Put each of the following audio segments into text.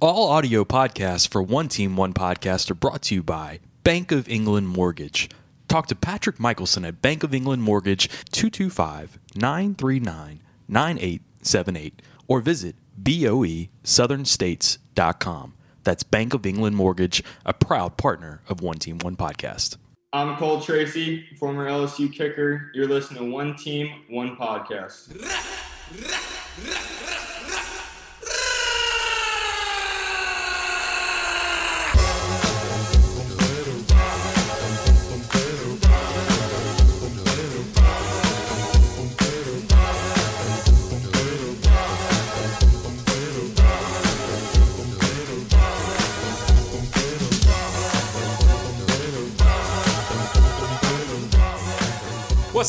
All audio podcasts for One Team, One Podcast are brought to you by Bank of England Mortgage. Talk to Patrick Michelson at Bank of England Mortgage 225 939 9878 or visit boesouthernstates.com. That's Bank of England Mortgage, a proud partner of One Team, One Podcast. I'm Cole Tracy, former LSU kicker. You're listening to One Team, One Podcast.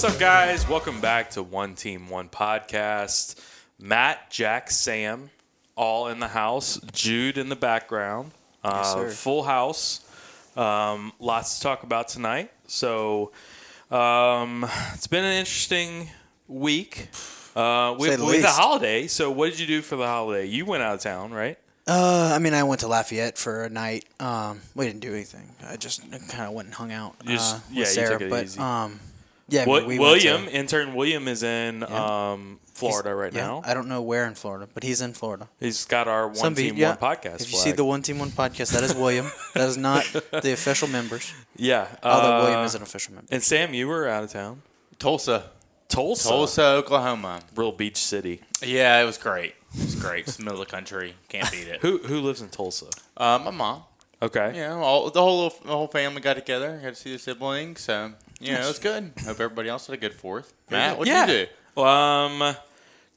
What's up, guys? Welcome back to One Team, One Podcast. Matt, Jack, Sam, all in the house. Jude in the background. Uh, sir. full house. Um, lots to talk about tonight. So um, it's been an interesting week. Uh, with, Say the with the least. holiday. So what did you do for the holiday? You went out of town, right? Uh, I mean, I went to Lafayette for a night. Um, we didn't do anything. I just kind of went and hung out You just- uh, with yeah, you Sarah. took it but easy. um, yeah, Wi- we William, to- intern William, is in Yeah. um, Florida right yeah, now. I don't know where in Florida, but he's in Florida. He's got our One Some Team, be- yeah. One Podcast. If you flag. see the One Team One podcast, that is William. that is not the official members. yeah, Although uh, William is an official member. And Sam, you were out of town. Tulsa. Tulsa. Tulsa, Oklahoma. Real beach city. Yeah, it was great. It was great. It's the middle of the country. Can't beat it. Who who lives in Tulsa? Uh, my mom. Okay. Yeah, all, the whole the whole family got together. Got to see the siblings. So, you know, it was good. Hope everybody else had a good fourth. Matt, what did yeah. you do? Um,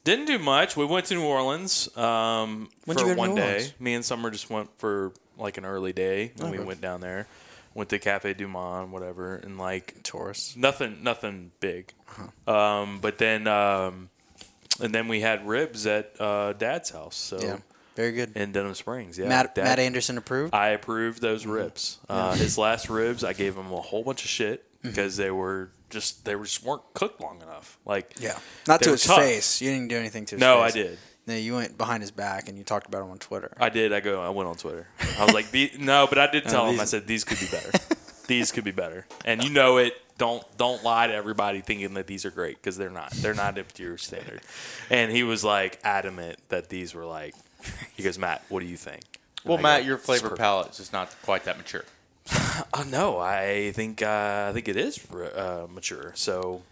didn't do much. We went to New Orleans um, When'd for you go to one New day. Orleans? Me and Summer just went for like an early day, and we Okay. went down there. Went to Cafe Du Monde, whatever, and like Taurus. nothing, nothing big. Uh-huh. Um, but then, um, and then we had ribs at uh, Dad's house. So Yeah, very good. in Denham Springs. Yeah, Matt Dad- Matt Anderson approved. I approved those Mm-hmm. ribs. Uh, his last ribs, I gave him a whole bunch of shit Mm-hmm. because they were just they were just weren't cooked long enough. Like yeah, not to his tough. face. You didn't do anything to his No, face. I did. No, you went behind his back and you talked about him on Twitter. I did. I go. I went on Twitter. I was like, the, no, but I did tell him. these- I said these could be better. these could be better, and you know it. Don't don't lie to everybody thinking that these are great because they're not. They're not up to your standard. And he was like adamant that these were like. He goes, Matt, what do you think? And Well, I Matt, go, your flavor perfect." palate is just not quite that mature. Uh, no, I think uh, I think it is uh, mature. So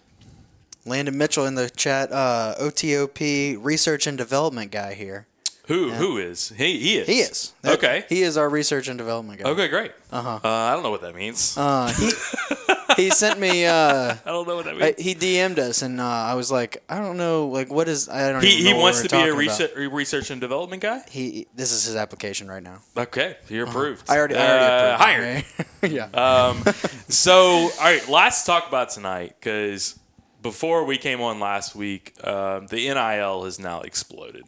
Landon Mitchell in the chat, uh, OTOP research and development guy here. who who is he? He is. He is. That- Okay. He is our research and development guy. Okay, great. Uh-huh. I don't know what that means. Uh, he, he sent me. Uh, I don't know what that I, means. he DM'd us, and uh, I was like, I don't know, like, what is? I don't. he he wants to be a research, research and development guy. He. This is his application right now. Okay, you're approved. Uh-huh. I already. I Uh, already approved hired. yeah. Um, so, all right, lots to talk about tonight because before we came on last week, um, the NIL has now exploded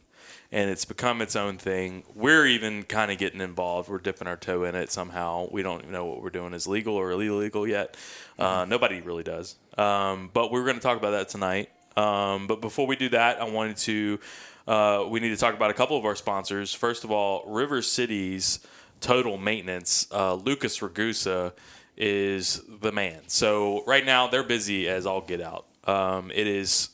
and it's become its own thing. We're even kind of getting involved. We're dipping our toe in it somehow. We don't even know what we're doing is legal or illegal yet. Uh, nobody really does. Um, but we're going to talk about that tonight. Um, but before we do that, I wanted to. Uh, we need to talk about a couple of our sponsors. First of all, River Cities Total Maintenance. Uh, Lucas Ragusa is the man. So right now they're busy as all get out. Um, it is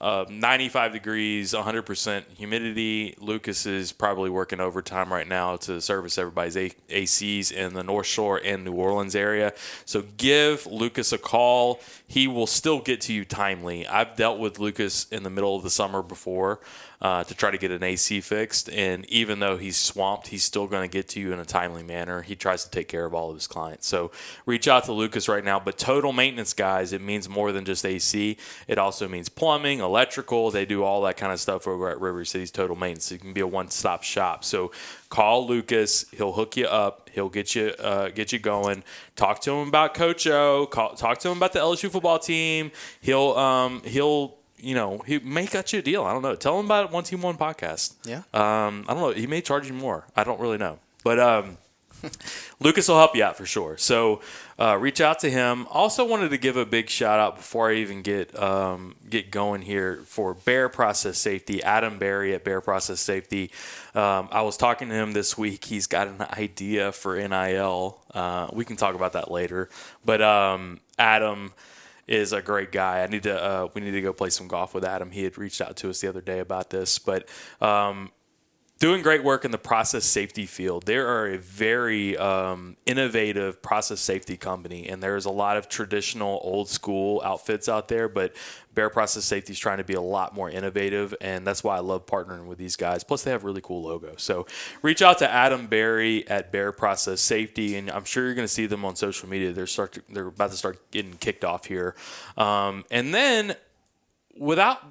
uh, 95 degrees, 100% humidity. Lucas is probably working overtime right now to service everybody's A- ACs in the North Shore and New Orleans area. So give Lucas a call. He will still get to you timely. I've dealt with Lucas in the middle of the summer before uh, to try to get an AC fixed. And even though he's swamped, he's still going to get to you in a timely manner. He tries to take care of all of his clients. So reach out to Lucas right now. But total maintenance, guys, it means more than just AC. It also means plumbing, electrical. They do all that kind of stuff over at River City's Total Maintenance. It can be a one-stop shop. So call Lucas. He'll hook you up. He'll get you uh, get you going. Talk to him about Coach O. Call, talk to him about the LSU football team. He'll um, he'll you know he may cut you a deal. I don't know. Tell him about One Team One podcast. Yeah. Um, I don't know. He may charge you more. I don't really know. But um, Lucas will help you out for sure. So uh, reach out to him. Also wanted to give a big shout out before I even get um, get going here for Bear Process Safety, Adam Barry at Bear Process Safety. Um, I was talking to him this week. He's got an idea for NIL. Uh, we can talk about that later. But um, Adam is a great guy. I need to uh, we need to go play some golf with Adam. He had reached out to us the other day about this, but um, doing great work in the process safety field. They are a very um, innovative process safety company, and there's a lot of traditional old school outfits out there, but Bear Process Safety is trying to be a lot more innovative, and that's why I love partnering with these guys. Plus, they have really cool logos. So, reach out to Adam Barry at Bear Process Safety, and I'm sure you're going to see them on social media. They're start to, they're about to start getting kicked off here, um, and then without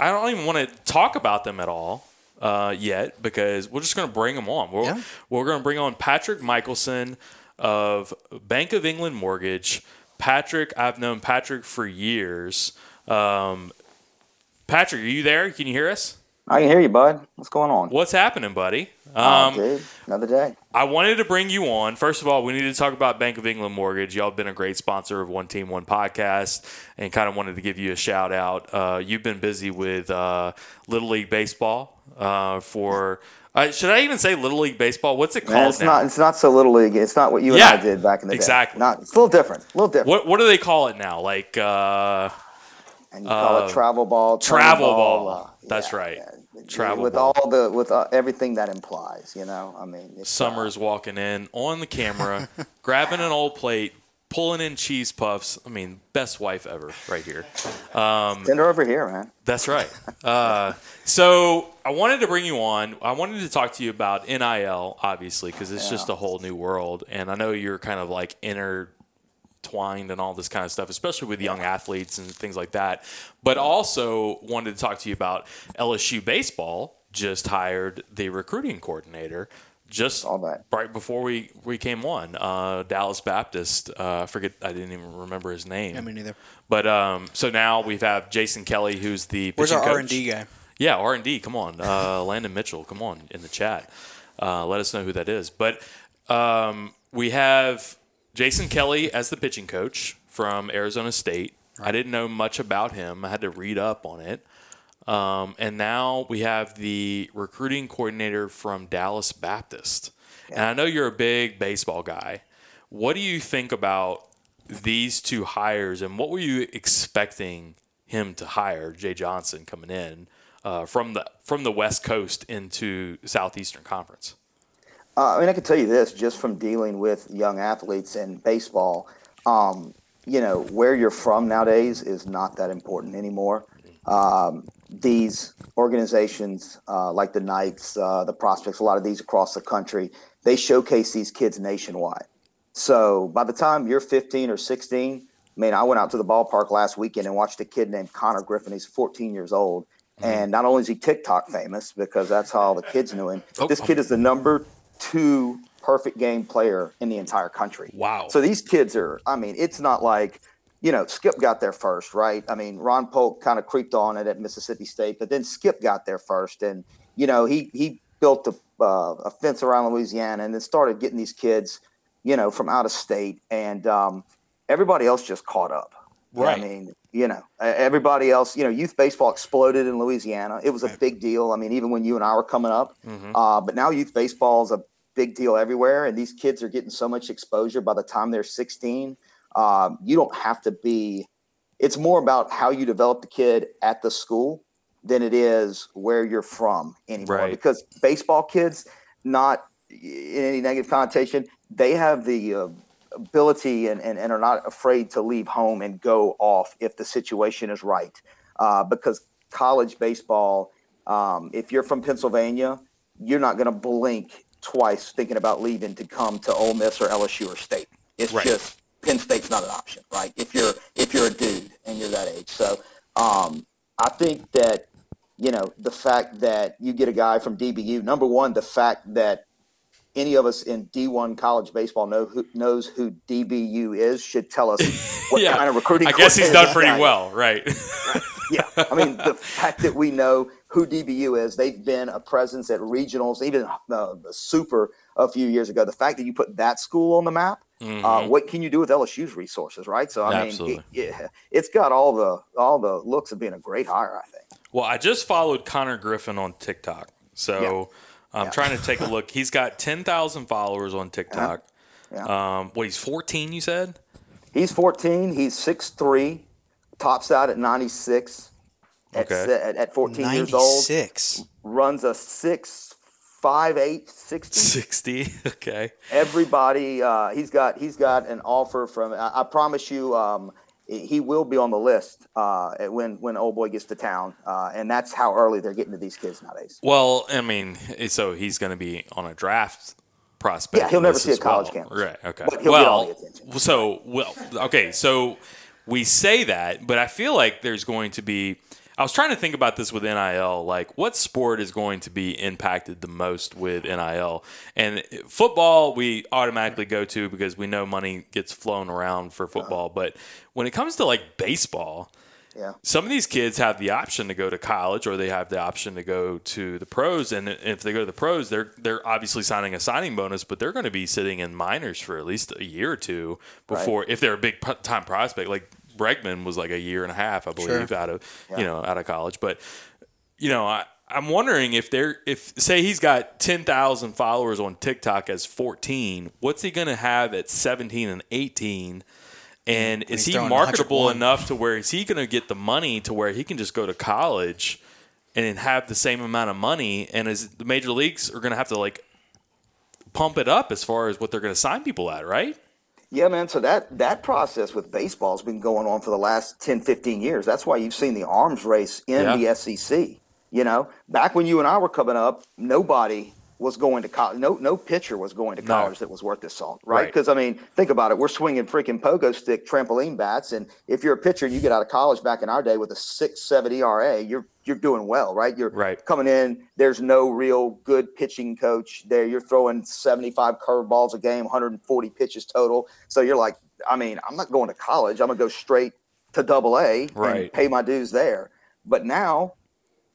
I don't even want to talk about them at all uh, yet because we're just going to bring them on. We're, Yeah. we're going to bring on Patrick Michelson of Bank of England Mortgage. Patrick, I've known Patrick for years. Um, Patrick, are you there? Can you hear us? I can hear you, bud. What's going on? What's happening, buddy? oh, Um, dude, another day. I wanted to bring you on. First of all, we need to talk about Bank of England Mortgage. Y'all have been a great sponsor of One Team One Podcast, and kind of wanted to give you a shout out. Uh, you've been busy with uh, Little League Baseball uh, for. Uh, should I even say Little League Baseball? What's it called Man, it's now? not. It's not so little league. It's not what you Yeah, and I did back in the exactly. day. Not. It's a little different. A little different. what What do they call it now? Like uh, and you call uh, it travel ball. travel ball. uh, That's right. yeah. Travel with ball. all the with uh, everything that implies. You know. I mean. Uh, Summers walking in on the camera, grabbing an old plate, pulling in cheese puffs. I mean, best wife ever, right here. send her over here, man. That's right. Uh, so I wanted to bring you on. I wanted to talk to you about NIL, obviously, because it's just a whole new world, and I know you're kind of like intertwined and all this kind of stuff, especially with young athletes and things like that. But also wanted to talk to you about LSU baseball. Just hired the recruiting coordinator. Just All that. right before we, we came on, uh, Dallas Baptist. Uh, I forget, I didn't even remember his name. I mean, neither. But um, so now we have Jason Kelly, who's the Where's our coach. R and D guy? Yeah, R and D. Come on, uh, Landon Mitchell. Come on in the chat. Uh, let us know who that is. But um, we have Jason Kelly as the pitching coach from Arizona State. I didn't know much about him. I had to read up on it. Um, and now we have the recruiting coordinator from Dallas Baptist. And I know you're a big baseball guy. What do you think about these two hires, and what were you expecting him to hire, Jay Johnson, coming in uh, from the from the West Coast into Southeastern Conference? Uh, I mean, I can tell you this just from dealing with young athletes in baseball. Um, you know, where you're from nowadays is not that important anymore. Um, these organizations, uh, like the Knights, uh, the Prospects, a lot of these across the country, they showcase these kids nationwide. So by the time you're 15 or 16, I mean, I went out to the ballpark last weekend and watched a kid named Connor Griffin. He's 14 years old. And not only is he TikTok famous because that's how the kids knew him, Oh. this kid is the number two perfect game player in the entire country. Wow. So these kids are, I mean, it's not like, you know, Skip got there first, right? I mean, Ron Polk kind of creeped on it at Mississippi State, but then Skip got there first. And, you know, he, he built a, uh, a fence around Louisiana and then started getting these kids, you know, from out of state. And um, everybody else just caught up. Right. I mean, you know, everybody else, you know, youth baseball exploded in Louisiana. It was a big deal. I mean, even when you and I were coming up, uh, but now youth baseball is a big deal everywhere, and these kids are getting so much exposure by the time they're 16. Um, you don't have to be. It's more about how you develop the kid at the school than it is where you're from anymore. Right. Because baseball kids, not in any negative connotation, they have the uh, ability and, and, and are not afraid to leave home and go off if the situation is right. Uh, because college baseball, um, if you're from Pennsylvania, you're not going to blink twice thinking about leaving to come to Ole Miss or LSU or State. It's Right. just Penn State's not an option, right? If you're if you're a dude and you're that age, so um, I think that you know the fact that you get a guy from DBU. Number one, the fact that any of us in D1 college baseball know who knows who DBU is should tell us what Yeah. kind of recruiting. I guess he's done pretty guy well, right? Yeah, I mean the fact that we know who DBU is, they've been a presence at regionals, even uh, the Super a few years ago. The fact that you put that school on the map, uh, what can you do with LSU's resources, right? So I mean, Absolutely. it, yeah, it's got all the all the looks of being a great hire, I think. Well, I just followed Connor Griffin on TikTok. So I'm trying to take a look. He's got 10,000 followers on TikTok. Yeah. Um, what, he's 14, you said? He's 14. He's 6'3", tops out at 96. At, Okay. at, at 14 years old, 96. runs a 6'5", 8, 60. 60. Okay. Everybody, uh, he's got he's got an offer from. I, I promise you, um, he will be on the list uh, when when old boy gets to town, uh, and that's how early they're getting to these kids nowadays. Well, I mean, so he's going to be on a draft prospect. Yeah, he'll never see a as well. college campus. Right. Okay. But he'll get all well, the attention. so well, okay. So we say that, but I feel like there's going to be. I was trying to think about this with NIL. Like, what sport is going to be impacted the most with NIL? And football, we automatically go to because we know money gets flown around for uh-huh. football. But when it comes to like baseball, Yeah, some of these kids have the option to go to college or they have the option to go to the pros and if they go to the pros they're they're obviously signing a signing bonus but they're going to be sitting in minors for at least a year or two before if they're a big time prospect like Bregman was like a year and a half I believe out of you know out of college. But you know I I'm wondering if they're if say he's got 10,000 followers on TikTok as 14 what's he going to have at 17 and 18 and is he marketable enough to where is he going to get the money to where he can just go to college and have the same amount of money? And is the major leagues are going to have to like pump it up as far as what they're going to sign people at, right? Yeah, man. So that that process with baseball has been going on for the last 10, 15 years. That's why you've seen the arms race in Yeah. the SEC. You know, back when you and I were coming up, nobody was going to college. No, no pitcher was going to No. college that was worth his salt, right? Right. Because I mean, think about it. We're swinging freaking pogo stick trampoline bats, and if you're a pitcher and you get out of college back in our day with a six, seven ERA, you're you're doing well, right? You're Right. coming in. There's no real good pitching coach there. You're throwing 75 curveballs a game, 140 pitches total. So you're like, I mean, I'm not going to college. I'm gonna go straight to Double A Right. and pay my dues there. But now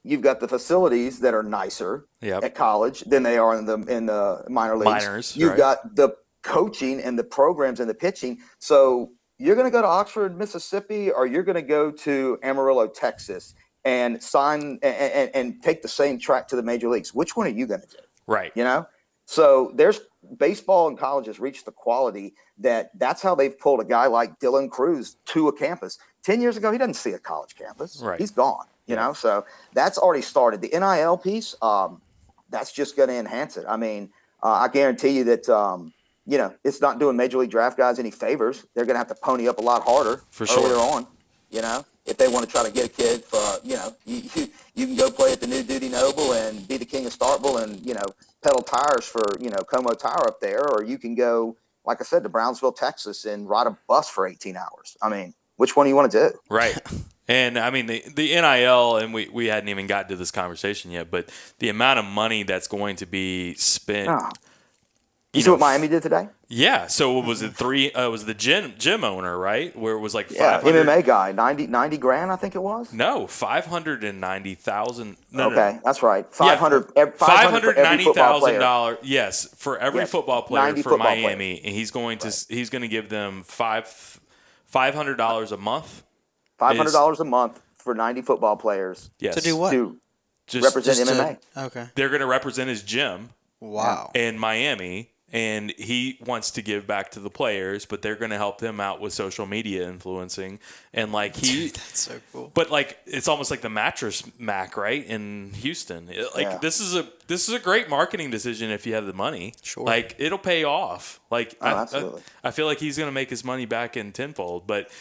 you've got the facilities that are nicer Yep. at college than they are in the in the minor leagues. Minors, You've right. got the coaching and the programs and the pitching. So you're going to go to Oxford, Mississippi, or you're going to go to Amarillo, Texas, and sign and, and, and take the same track to the major leagues. Which one are you going to do? Right. You know, so there's baseball in college has reached the quality that that's how they've pulled a guy like Dylan Crews to a campus. Ten years ago, he doesn't see a college campus. Right. He's gone. You know, so that's already started. The NIL piece, um, that's just going to enhance it. I mean, uh, I guarantee you that. Um, you know, it's not doing major league draft guys any favors. They're going to have to pony up a lot harder For sure. earlier on. You know, if they want to try to get a kid for, you know, you, you, you can go play at the new Dudy Noble and be the king of Starkville and, you know, pedal tires for, you know, Como Tire up there, or you can go, like I said, to Brownsville, Texas and ride a bus for 18 hours. I mean, which one do you want to do? Right. And I mean the the NIL, and we, we hadn't even got to this conversation yet, but the amount of money that's going to be spent. Oh. You, You see know, what Miami did today? Yeah. So was it three? Uh, was the gym gym owner, right? Where it was like Yeah, MMA guy, 90, 90 grand, I think it was. No, five hundred and ninety thousand. No, okay, no, that's right. Yeah, 500, ev- 500 Five hundred ninety thousand dollars. Yes, for every Yes, football player for football Miami, and he's going to he's going to give them five five hundred dollars a month. $500 a month for 90 football players Yes, To do what? to Just, represent Just to- MMA. okay. they're going to represent his gym Wow. in Miami, and he wants to give back to the players, but they're going to help them out with social media influencing and like he. That's so cool. But like it's almost like the mattress Mack, right? In Houston, It- like Yeah. this is a this is a great marketing decision if you have the money. Sure. like it'll pay off. Like Oh, I, absolutely. I, I feel like he's gonna make his money back in tenfold. But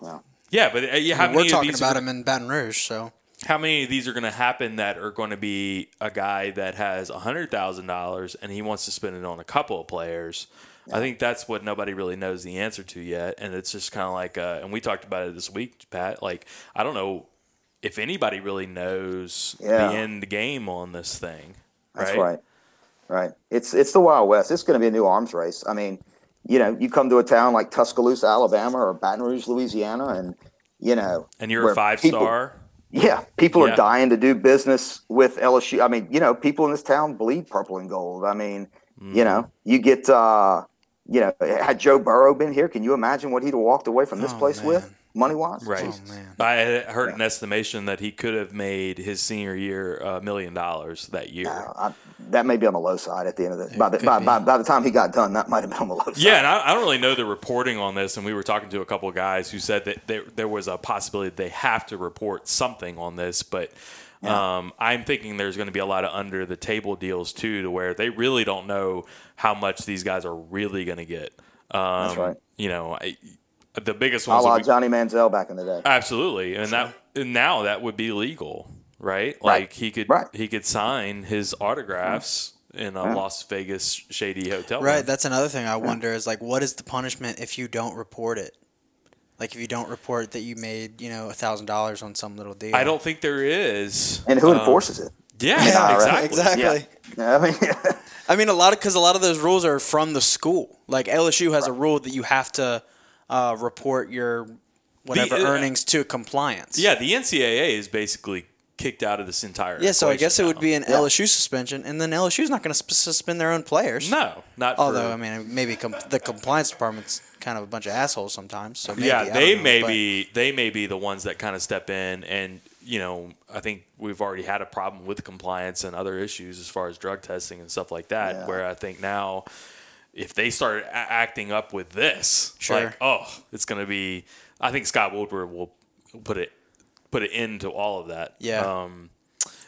Wow. Yeah, but uh, you how We're many of talking these about are, him in Baton Rouge, so how many of these are going to happen that are going to be a guy that has hundred thousand dollars and he wants to spend it on a couple of players? I think that's what nobody really knows the answer to yet, and it's just kind of like, uh, and we talked about it this week, Pat. Like, I don't know if anybody really knows Yeah. the end game on this thing. That's right. right. It's it's the Wild West. It's going to be a new arms race. I mean, you know, you come to a town like Tuscaloosa, Alabama, or Baton Rouge, Louisiana, and you know, And you're a five people- star. Yeah, people Yeah. are dying to do business with LSU. I mean, you know, people in this town bleed purple and gold. I mean, Mm-hmm. you know, you get, uh, you know, had Joe Burrow been here, can you imagine what he'd have walked away from this Oh, place man. with, money wise? Right. Oh, man. I had heard an estimation that he could have made his senior year a million dollars that year. I, that may be on the low side at the end of the. By the by, by, by the time he got done, that might have been on the low side. Yeah, and I, I don't really know the reporting on this. And we were talking to a couple of guys who said that there, there was a possibility that they have to report something on this. But um, I'm thinking there's going to be a lot of under the table deals too, to where they really don't know how much these guys are really going to get. Um, That's right. You know, I, the biggest A ones. that la we- Johnny Manziel back in the day. Absolutely, and that and now that would be legal, right? Right. Like he could Right. he could sign his autographs in a Las Vegas shady hotel. Right. room. That's another thing I wonder is like, what is the punishment if you don't report it? Like if you don't report that you made, you know, a thousand dollars on some little deal. I don't think there is. And who Um, enforces it? Yeah, Yeah, exactly. exactly. Yeah, I mean, I mean, a lot of because a lot of those rules are from the school. Like LSU has a rule that you have to uh, report your whatever uh, earnings to compliance. Yeah, the NCAA is basically kicked out of this entire. Yeah, so I guess it would be an LSU suspension, and then LSU's not going to sp- suspend their own players. no, not. for- Although I mean, maybe com- the compliance department's kind of a bunch of assholes sometimes. So maybe, yeah, they know, may but- be they may be the ones that kind of step in and you know I think we've already had a problem with compliance and other issues as far as drug testing and stuff like that. Yeah. Where I think now if they start a- acting up with this, Sure. like oh, it's going to be. I think Scott Woodward will put it put it into all of that. Yeah. Um,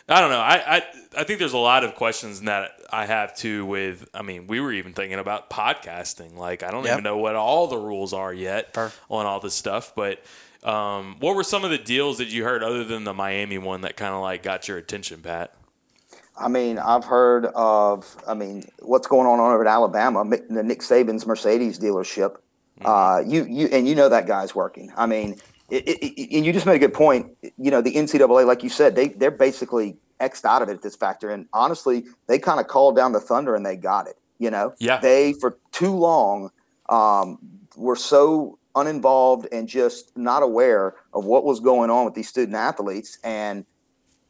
I don't know. I, I I think there's a lot of questions that I have too. With I mean, we were even thinking about podcasting. Like I don't Yep. even know what all the rules are yet Fair. on all this stuff. But um, what were some of the deals that you heard other than the Miami one that kind of like got your attention, Pat? I mean, I've heard of, I mean, what's going on over at Alabama, the Nick Saban's Mercedes dealership. Uh, you, you, and you know that guy's working. I mean, it, it, it- and you just made a good point. You know, the NCAA, like you said, they they're basically xed out of it at this factor. And honestly, they kind of called down the thunder and they got it. You know, Yeah. they for too long um, were so uninvolved and just not aware of what was going on with these student athletes. And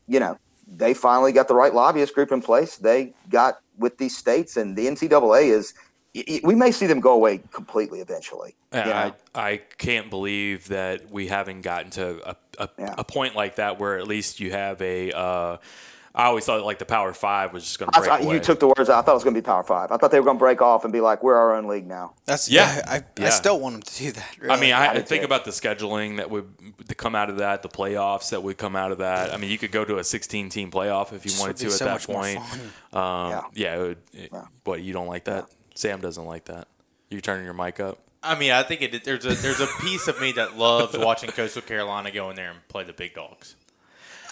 you know, they finally got the right lobbyist group in place. They got with these states, and the NCAA is. y- y- We may see them go away completely eventually. you know? I, I can't believe that we haven't gotten to a, a, Yeah. a point like that where at least you have a. Uh, I always thought like the Power Five was just going to break thought away. you took the words out. I thought it was going to be Power Five. I thought they were going to break off and be like, "We're our own league now." That's Yeah, yeah. I, I, yeah. still want them to do that. I mean, I, I I think too. about the scheduling that would to come out of that, the playoffs that would come out of that. I mean, you could go to a 16 team playoff if you Just wanted to be at so that much more point. fun. Um, Yeah. yeah, it would, it, what you don't like that? Sam doesn't like that. You turning your mic up? I mean, I think it, there's a there's a piece of me that loves watching Coastal Carolina go in there and play the big dogs.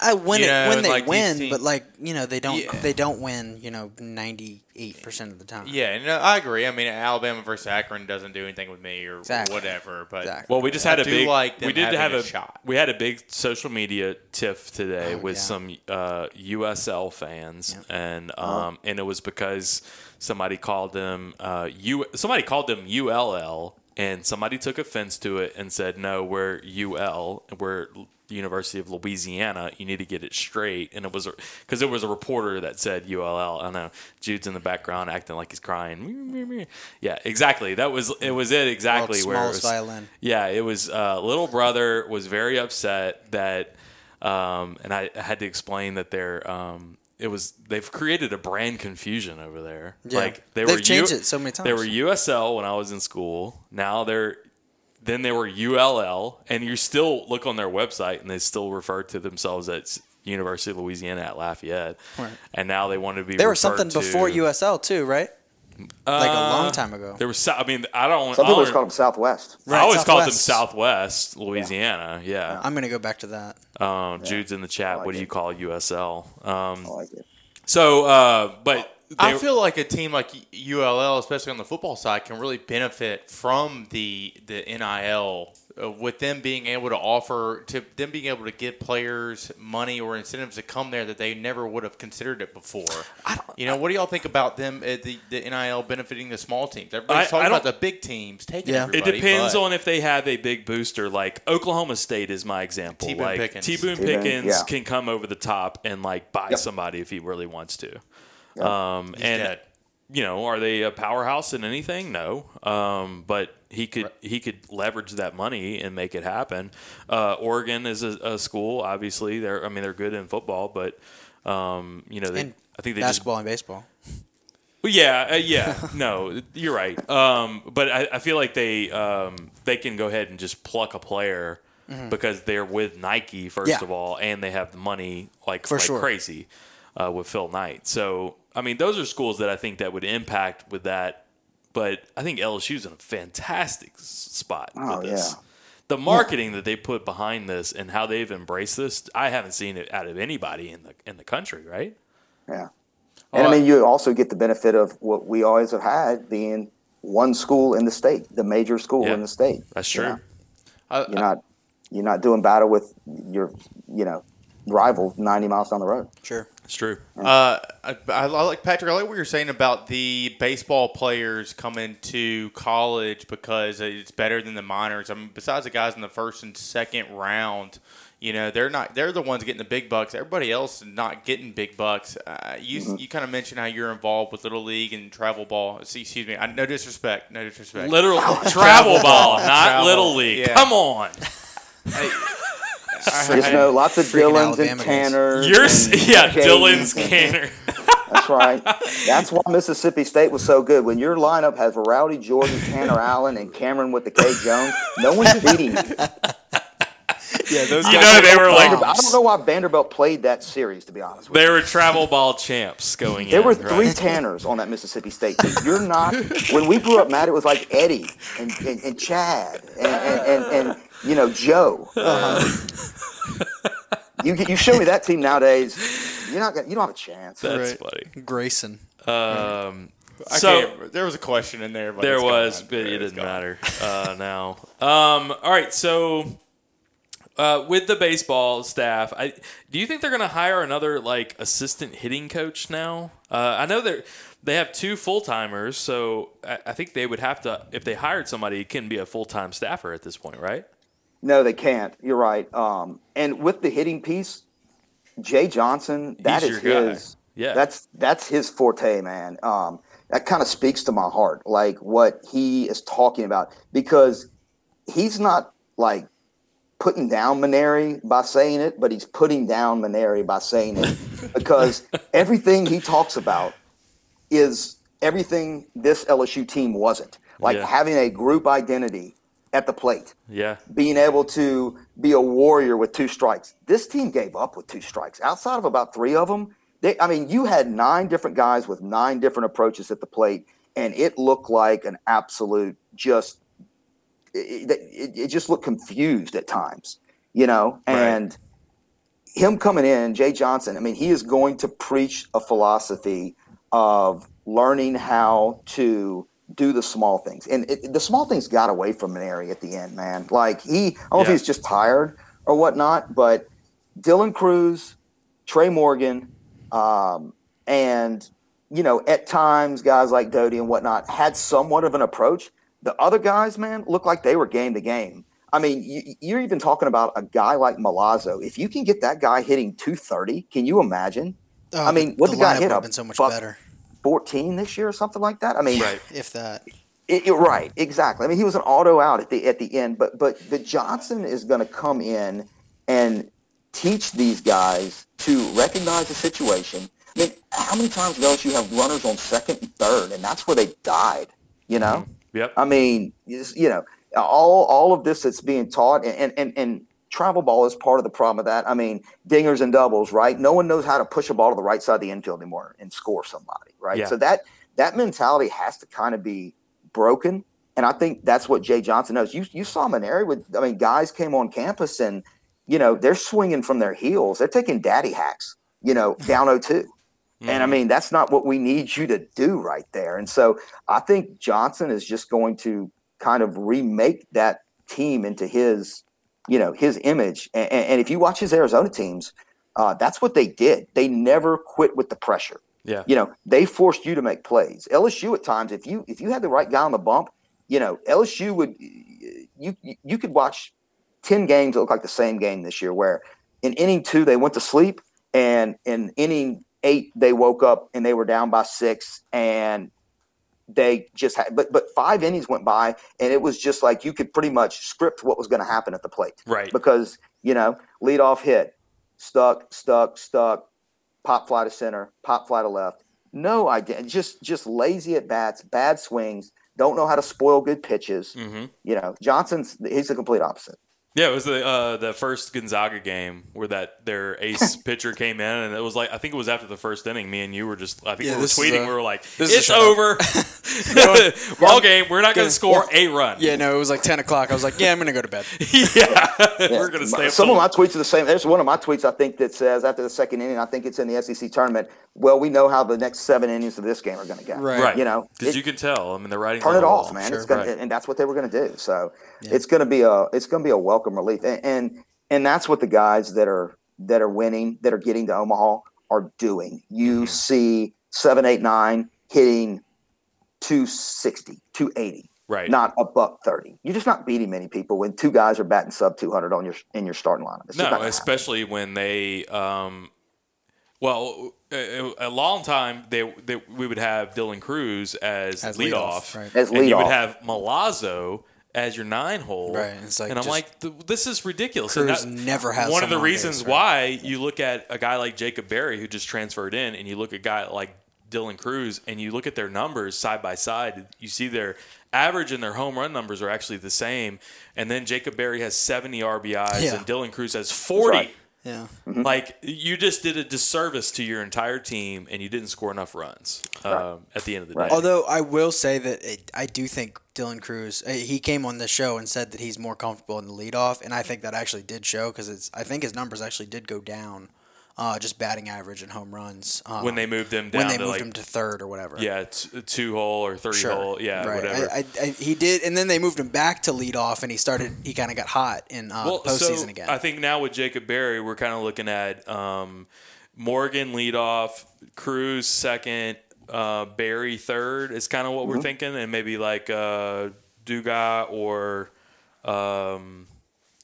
I win You it know, when they like, win, but like you know they don't Yeah. they don't win. You know, ninety eight percent of the time. Yeah, and uh, I agree. I mean, Alabama versus Akron doesn't do anything with me or Exactly. whatever. But Exactly. Well, we just had a big. like we did have a a, shot. We had a big social media tiff today Oh, with yeah. some uh, USL fans, Yep. and Uh-huh. um, and it was because somebody called them uh, U. Somebody called them ULL, and somebody took offense to it and said, "No, we're UL. We're the University of Louisiana. You need to get it straight." And it was because there was a reporter that said ULL. I know Jude's in the background acting like he's crying. Yeah, exactly. That was it. Was it exactly World's where it was, violin. yeah, it was. Uh, little brother was very upset that, um, and I, had to explain that they're. Um, it was they've created a brand confusion over there. Yeah. Like they They've were changed it so many times. They were. USL when I was in school. Now they're. Then they were ULL, and you still look on their website, and they still refer to themselves as University of Louisiana at Lafayette. Right. And now they want to be. There was something to- before USL too, right? like a long Uh, time ago. There was. so- I mean, I don't. Some people don't- just call them Southwest. I Right, always called them Southwest. Southwest Louisiana. Yeah. I'm gonna go back to that. Um, Jude's in the chat. like what do it. you call USL? Um, I like it. so, uh, but I feel like a team like ULL, especially on the football side, can really benefit from the the NIL uh, with them being able to offer to them being able to give players money or incentives to come there that they never would have considered it before. You know, what do y'all think about them uh, the the NIL benefiting the small teams? Everybody's I- talking I about the big teams taking Yeah. It depends but- on if they have a big booster. Like Oklahoma State is my example. T. Boone like Pickens. T. Boone T. Boone, Pickens yeah. can come over the top and like buy Yep. somebody if he really wants to. Um, He's and dead. you know, are they a powerhouse in anything? No. Um, but he could he could leverage that money and make it happen. Uh, Oregon is a, a school. Obviously, they're I mean they're good in football, but um, you know they. And I think they just basketball and baseball. well, yeah, uh, yeah. No, you're right. Um, but I, I feel like they um, they can go ahead and just pluck a player because they're with Nike first Mm-hmm. Yeah. of all, and they have the money like, For like sure. crazy uh, with Phil Knight. So I mean, those are schools that I think that would impact with that. But I think LSU's in a fantastic spot Oh, with this. yeah. The marketing that they put behind this and how they've embraced this, I haven't seen it out of anybody in the in the country, right? Yeah. And oh, I mean, you also get the benefit of what we always have had being one school in the state, the major school Yeah. in the state. That's You true. know, I- You're not you're not doing battle with your you know rival 90 miles down the road. Sure. It's true. Uh, I, I like Patrick. I like what you're saying about the baseball players coming to college because it's better than the minors. I mean, besides the guys in the first and second round, you know, they're not. They're the ones getting the big bucks. Everybody else is not getting big bucks. Uh, you you kind of mentioned how you're involved with little league and travel ball. See, excuse me. I, no disrespect. No disrespect. Literal travel ball, not Travel, little league. yeah. Come on, I- Just know lots of Freaking Dylans and Alabama guys. Tanners. you're and yeah, Cadens Dylan's and- Canner. That's right. That's why Mississippi State was so good. When your lineup has Rowdy Jordan, Tanner Allen, and Cameron with the K Jones, no one's beating you. Yeah, those You know they were like I don't know why Vanderbilt played that series, to be honest with you. they were travel ball champs going in. There were right? three Tanners on that Mississippi State team. You're not. When we grew up, Matt, it was like Eddie and, and, and Chad and, and, and, and you know Joe. you you show me that team nowadays, you're not gonna, you don't have a chance. That's Grayson. funny. Um, I so there was a question in there. But there it's gone. was, but it It's doesn't gone. matter uh, now. Um, all right, so uh, with the baseball staff, I do you think they're going to hire another like assistant hitting coach now? Uh, I know they they have two full timers, so I, I think they would have to if they hired somebody, it can be a full time staffer at this point, right? No, they can't. You're right. Um, and with the hitting piece, Jay Johnson, that He's is his. Yeah. that's that's his forte, man. Um, that kind of speaks to my heart, like what he is talking about, because he's not like putting down Mainieri by saying it, but he's putting down Mainieri by saying it because everything he talks about is everything this LSU team wasn't. Like Yeah. having a group identity at the plate Yeah, being able to be a warrior with two strikes. This team gave up with two strikes. Outside of about three of them, they, I mean, you had nine different guys with nine different approaches at the plate, and it looked like an absolute just. It, it, it just looked confused at times, you know, Right. and him coming in, Jay Johnson. I mean, he is going to preach a philosophy of learning how to do the small things, and it, the small things got away from Mainieri at the end, man. Like he, I don't know if he's just tired or whatnot, but Dylan Crews, Trey Morgan, um, and you know, at times guys like Doughty and whatnot had somewhat of an approach. The other guys, man, looked like they were game to game. I mean, you, you're even talking about a guy like Milazzo. If you can get that guy hitting 230, can you imagine? Oh, I mean, what the, guy hit would've up been so much buck better 14 this year or something like that. I mean, right. if that. it, it- right, exactly. I mean, he was an auto out at the at the end, but but the Johnson is going to come in and teach these guys to recognize the situation. I mean, how many times did LSU have runners on second and third, and that's where they died. You know, mm-hmm. Yep. I mean, you know, all all of this that's being taught, and and and travel ball is part of the problem of that. I mean, dingers and doubles, right? No one knows how to push a ball to the right side of the infield anymore and score somebody, right? Yeah. So that that mentality has to kind of be broken, and I think that's what Jay Johnson knows. You you saw Mainieri with, I mean, guys came on campus and you know they're swinging from their heels, they're taking daddy hacks, you know, down 0-2. And I Mm-hmm. mean, that's not what we need you to do right there. And so I think Johnson is just going to kind of remake that team into his, you know, his image. And, and if you watch his Arizona teams, uh, that's what they did. They never quit with the pressure. Yeah. You know, they forced you to make plays. LSU at times, if you if you had the right guy on the bump, you know, LSU would you you could watch ten games that look like the same game this year, where in inning two they went to sleep, and in inning eight they woke up and they were down by six, and they just had but but five innings went by and it was just like you could pretty much script what was going to happen at the plate Right. because you know lead off hit stuck stuck stuck pop fly to center pop fly to left no idea just just lazy at bats bad swings don't know how to spoil good pitches Mm-hmm. you know johnson's he's the complete opposite Yeah, it was the uh, the first Gonzaga game where that their ace pitcher came in, and it was like I think it was after the first inning. Me and you were just I think Yeah, we were tweeting. a- we were like, this is a "It's shutout." over, ball game. We're not going to score a run." Yeah, no, it was like 10 o'clock. I was like, yeah, I'm going to go to bed. yeah, we're going to stay. Some till- of my tweets are the same. There's one of my tweets I think that says after the second inning, I think it's in the SEC tournament. Well, we know how the next seven innings of this game are going to go. Right. right, You know, because you can tell. I mean, they're writing. turn on it off, wall. man. Sure. it's gonna, Right. and that's what they were going to do. So it's going to be a it's going to be a welcome relief, and, and and that's what the guys that are that are winning that are getting to Omaha are doing. You Mm-hmm. see seven, eight, nine hitting 260, 280, Right. not a buck thirty. You're just not beating many people when two guys are batting sub 200 on your in your starting lineup. It's No, gonna especially when they, um, well, a, a long time they, they we would have Dylan Crews as, As leadoff, leadoff, right. As and you would have Milazzo as your nine hole, Right, it's like and I'm like, this is ridiculous. And Crews that- never has one of the reasons right. why you look at a guy like Jacob Berry who just transferred in, and you look at a guy like Dylan Crews, and you look at their numbers side by side, you see their average and their home run numbers are actually the same. And then Jacob Berry has 70 RBIs, Yeah. and Dylan Crews has 40. right. Yeah. Like you just did a disservice to your entire team, and you didn't score enough runs um, at the end of the Right. day. Although I will say that it, I do think Dylan Crews, uh, he came on the show and said that he's more comfortable in the leadoff, and I think that actually did show because it's. I think his numbers actually did go down, uh, just batting average and home runs um, when they moved him down when they to moved like him to third or whatever. yeah, t- two hole or three Sure. hole, yeah, right. whatever. I, I, I, he did, and then they moved him back to lead off, and he started. He kind of got hot in uh, well, postseason so again. I think now with Jacob Berry, we're kind of looking at um, Morgan leadoff, Crews second, uh, Berry third is kind of what Mm-hmm. we're thinking, and maybe like uh, Dugas or um,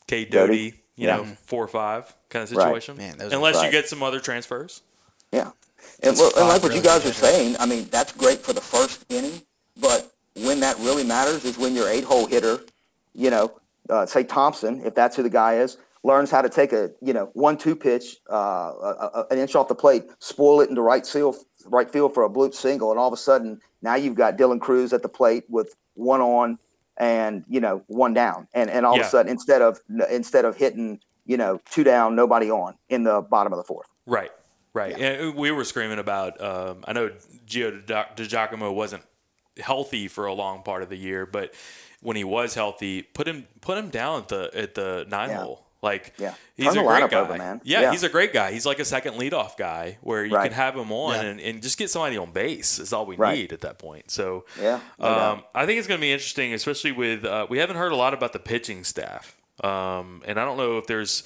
Cade Doughty. Doughty, you Yeah. know, four or five kind of Right. situation. Man, those are- Unless you get some other transfers. Yeah. And, well, and like what you really guys are saying, I mean, that's great for the first inning, but when that really matters is when your eight hole hitter, you know, uh, say Thompson, if that's who the guy is, learns how to take a, you know, one two pitch, uh, a, a, an inch off the plate, spoil it into right field, right field for a bloop single, and all of a sudden now you've got Dylan Crews at the plate with one on and you know one down, and and all of a sudden instead of instead of hitting you know two down, nobody on in the bottom of the fourth. Right, right. And we were screaming about. Um, I know Gio Di- DiGiacomo wasn't healthy for a long part of the year, but when he was healthy, put him put him down at the at the nine Yeah. hole. Like Yeah. he's Turn a great guy. over, man. Yeah, Yeah. he's a great guy. He's like a second leadoff guy where you Right. can have him on Yeah. and, and just get somebody on base is all we Right. need at that point. So Yeah, no um. I think it's going to be interesting, especially with uh, we haven't heard a lot about the pitching staff, um, and I don't know if there's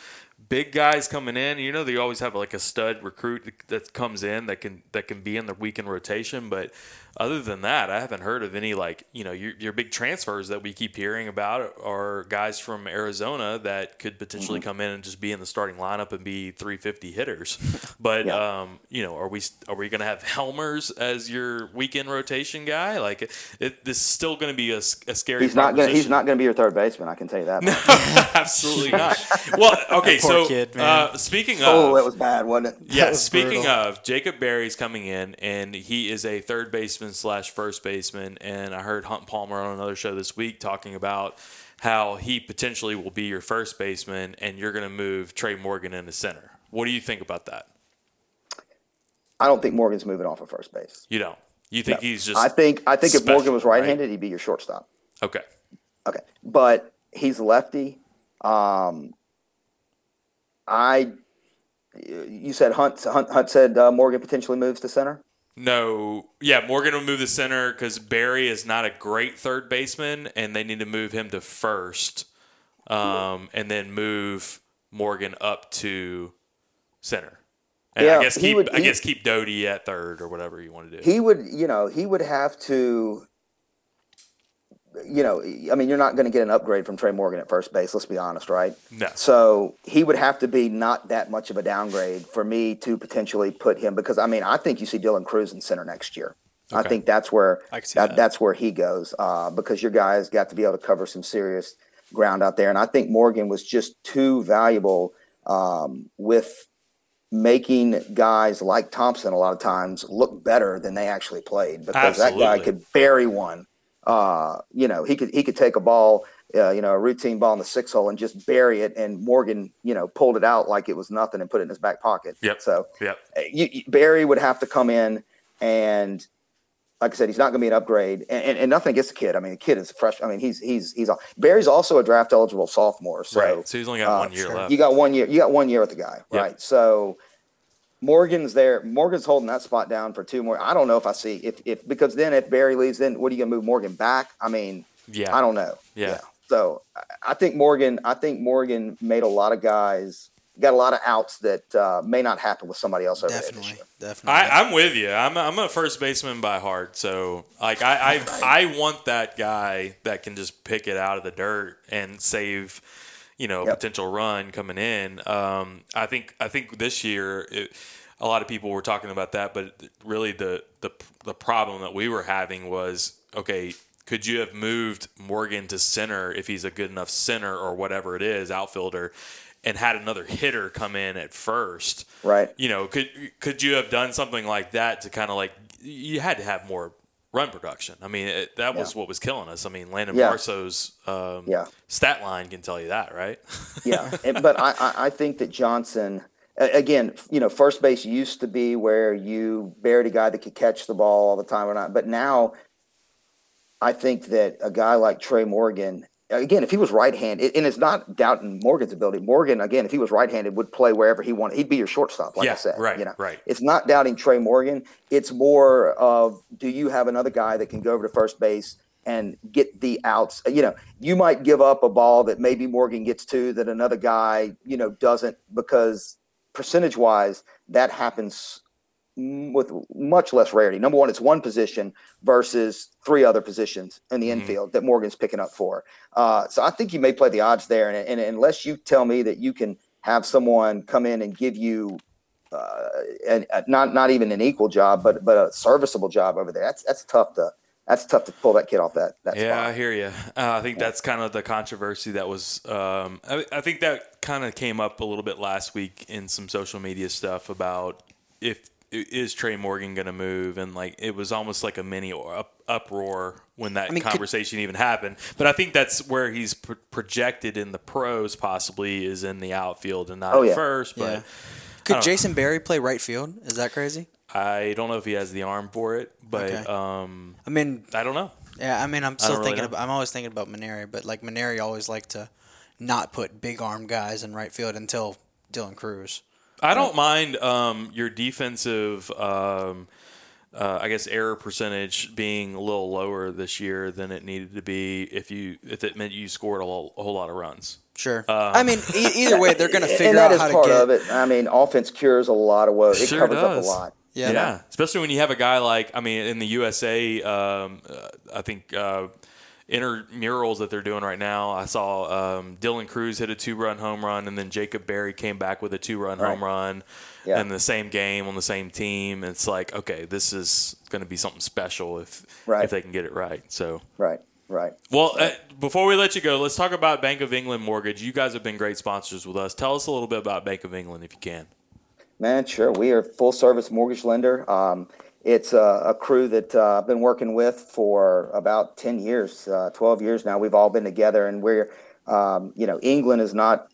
big guys coming in. You know, they always have like a stud recruit that comes in that can that can be in the weekend rotation, but other than that, I haven't heard of any like you know your, your big transfers that we keep hearing about are guys from Arizona that could potentially Mm-hmm. come in and just be in the starting lineup and be 350 hitters. But Yeah. um, you know, are we are we going to have Hellmers as your weekend rotation guy? Like it, this is still going to be a scary. He's not going. to He's not going to be your third baseman. I can tell you that. much. Absolutely not. Well, okay, Poor so kid, uh, speaking of, oh, that was bad, wasn't it? yeah, was speaking brutal. of, Jacob Berry's coming in, and he is a third baseman slash first baseman. And I heard Hunt Palmer on another show this week talking about how he potentially will be your first baseman, and you're going to move Trey Morgan into center. What do you think about that? I don't think Morgan's moving off of first base. You don't. You think he's just I think. I think if Morgan was right? right-handed, he'd be your shortstop. okay? Okay, but he's lefty. Um, I. You said Hunt. Hunt, Hunt said uh, Morgan potentially moves to center. No, yeah, Morgan will move the center because Berry is not a great third baseman, and they need to move him to first um, and then move Morgan up to center. And Yeah, I guess keep would- I guess keep Doughty at third or whatever you want to do. he would you know he would have to you know i mean you're not going to get an upgrade from trey morgan at first base let's be honest right No. so he would have to be not that much of a downgrade for me to potentially put him because i mean i think you see dylan crews in center next year i think that's where I that, that. that's where he goes uh, because your guys got to be able to cover some serious ground out there and i think morgan was just too valuable um, with making guys like Thompson a lot of times look better than they actually played because that guy could bury one. Uh, you know, he could he could take a ball, uh, you know, a routine ball in the six hole and just bury it, and Morgan, you know, pulled it out like it was nothing and put it in his back pocket. Yep. So Yep. uh, you, you- Berry would have to come in and. Like I said, he's not going to be an upgrade, and, and, and nothing against the kid. I mean, the kid is fresh. I mean, he's he's he's Berry's also a draft eligible sophomore. So right. So he's only got uh, one year sure. left. you got one year. You got one year with the guy, Yep. right? So Morgan's there. Morgan's holding that spot down for two more. I don't know if I see if if because then if Berry leaves, then what are you gonna move Morgan back? I mean, yeah. I don't know. Yeah. So I- I think Morgan. I think Morgan made a lot of guys got a lot of outs that uh, may not happen with somebody else over there this Definitely, year. definitely. I, I'm with you. I'm a, I'm a first baseman by heart, so like I, I I want that guy that can just pick it out of the dirt and save, you know, Yep. potential run coming in. Um, I think I think this year it, a lot of people were talking about that, but really the the the problem that we were having was okay. Could you have moved Morgan to center if he's a good enough center or whatever it is, outfielder, and had another hitter come in at first? Right. you know, could could you have done something like that to kind of like you had to have more run production. I mean, it, that was what was killing us. I mean, Landon Yeah. Marceaux's um, Yeah. stat line can tell you that, right? yeah, but I, I, I think that Johnson, again, you know, first base used to be where you buried a guy that could catch the ball all the time or not. But now, I think that a guy like Trey Morgan, again, if he was right-handed, and it's not doubting Morgan's ability. Morgan, again, if he was right-handed, would play wherever he wanted. He'd be your shortstop, like Yeah, I said. right, You know, right. It's not doubting Trey Morgan. It's more of do you have another guy that can go over to first base and get the outs? You know, you might give up a ball that maybe Morgan gets to that another guy, you know, doesn't because percentage wise, that happens with much less rarity. Number one, it's one position versus three other positions in the Mhm. infield that Morgan's picking up for. Uh, so I think you may play the odds there, and, and unless you tell me that you can have someone come in and give you uh, and uh, not not even an equal job, but but a serviceable job over there. That's that's tough to that's tough to pull that kid off that. that Yeah, I hear you. Uh, I think that's kind of the controversy that was. Um, I, I think that kind of came up a little bit last week in some social media stuff about if is Trey Morgan going to move, and like it was almost like a mini up, uproar when that I mean, could- conversation even happened. But I think that's where he's pro- projected in the pros, possibly is in the outfield and not Oh, at yeah. first. But yeah. Could don't know. Jason Berry play right field? Is that crazy? I don't know if he has the arm for it. But Okay. um, I mean, I don't know. yeah. I mean, I'm still thinking. know. About, I'm always thinking about Mainieri, but like Mainieri always liked to not put big arm guys in right field until Dylan Crews. I don't mind um, your defensive, um, uh, I guess, error percentage being a little lower this year than it needed to be if you if it meant you scored a, lo- a whole lot of runs. Sure. Um, I mean, e- either way, they're going to and figure that out is how part to get. of it. I mean, offense cures a lot of woes. It Sure covers up a lot. Yeah. Yeah, especially when you have a guy like I mean, in the USA, um, uh, I think uh, intramurals that they're doing right now. I saw um, Dylan Crews hit a two-run home run, and then Jacob Berry came back with a two-run Right. home run Yeah. in the same game on the same team. It's like, okay, this is going to be something special if Right. if they can get it right. So. Right. Right. Well, uh, before we let you go, let's talk about Bank of England Mortgage. You guys have been great sponsors with us. Tell us a little bit about Bank of England, if you can. Man, sure. We are a full service mortgage lender. Um, it's a, a crew that uh, I've been working with for about 10 years, uh, 12 years now. We've all been together, and we're, um, you know, England is not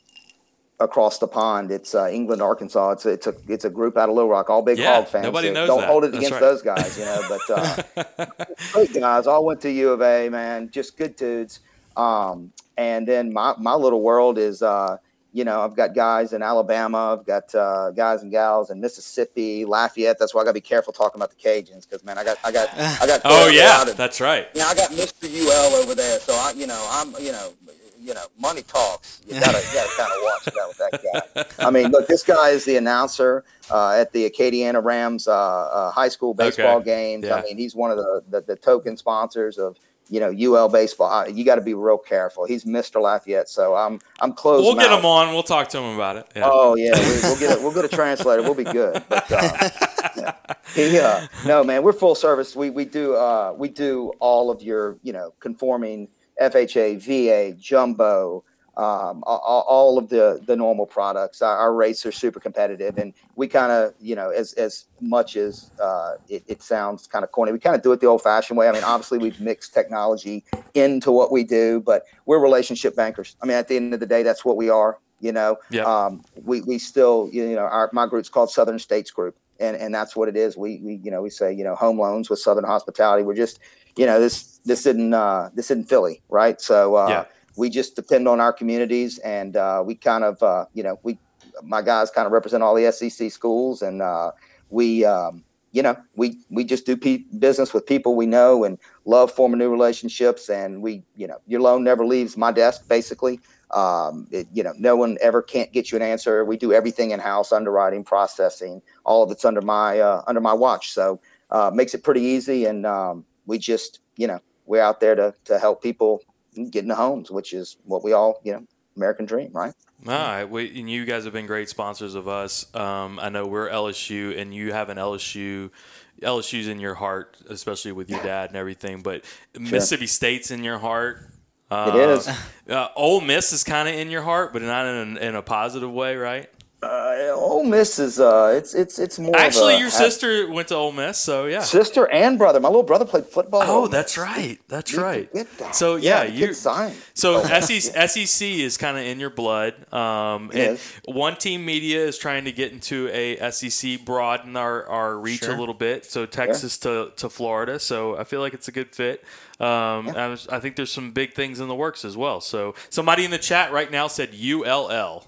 across the pond. It's uh, England, Arkansas. It's a, it's a it's a group out of Little Rock, all big Yeah, hog fans. nobody so knows Don't that. hold it That's against right. those guys, you know. But uh, great guys. All went to U of A, man. Just good dudes. Um, and then my my little world is. Uh, you know, I've got guys in Alabama, I've got uh, guys and gals in Mississippi, Lafayette. That's why I got to be careful talking about the Cajuns because man, I got, I got, I got. Oh yeah, out of- that's right. yeah, I got Mr. UL over there, so I, you know, I'm, you know, you know, money talks. You gotta, you gotta kind of watch that with that guy. I mean, look, this guy is the announcer uh, at the Acadiana Rams uh, uh, high school baseball Okay. games. Yeah. I mean, he's one of the, the, the token sponsors of you know UL baseball. Uh, you got to be real careful. He's Mr. Lafayette, so I'm I'm close. We'll get him on. We'll talk to him about it. Yeah. Oh yeah, we, we'll get a, we'll get a translator. We'll be good. But, uh, yeah. He, uh, no man, we're full service. We we do uh, we do all of your you know conforming FHA, VA, jumbo, um, all of the the normal products. Our, our rates are super competitive, and we kind of you know as as much as uh, it, it sounds kind of corny, we kind of do it the old fashioned way. I mean, obviously we've mixed technology into what we do, but we're relationship bankers. I mean, at the end of the day, that's what we are. You know, Yep. um, we we still you know our my group's called Southern States Group, and and that's what it is. We we you know we say you know home loans with Southern Hospitality. We're just you know this this isn't uh, this isn't Philly, right? So uh, Yeah. We just depend on our communities, and uh, we kind of uh, you know we my guys kind of represent all the SEC schools, and uh, we um, you know we we just do pe- business with people we know and love forming new relationships, and we you know your loan never leaves my desk basically. Um, it, you know, no one ever can't get you an answer. We do everything in house, underwriting, processing, all of it's under my uh, under my watch. So uh, makes it pretty easy, and um, we just you know we're out there to to help people get into homes, which is what we all you know American dream, right? All right, we, and you guys have been great sponsors of us. Um, I know we're LSU, and you have an LSU. LSU's in your heart, especially with your dad and everything. But Mississippi State's in your heart. Uh, It is. Uh, Ole Miss is kind of in your heart, but not in a, in a positive way, right? Uh, Ole Miss is uh, it's it's it's more. Actually, a, your sister went to Ole Miss, so yeah. sister and brother. My little brother played football. Oh, that's right. That's You right. that. So yeah, the you signed. So SEC, SEC is kind of in your blood. Um, and one team media is trying to get into a SEC, broaden our, our reach Sure. a little bit. So Texas to, to Florida. So I feel like it's a good fit. Um, I, was, I think there's some big things in the works as well. So somebody in the chat right now said ULL.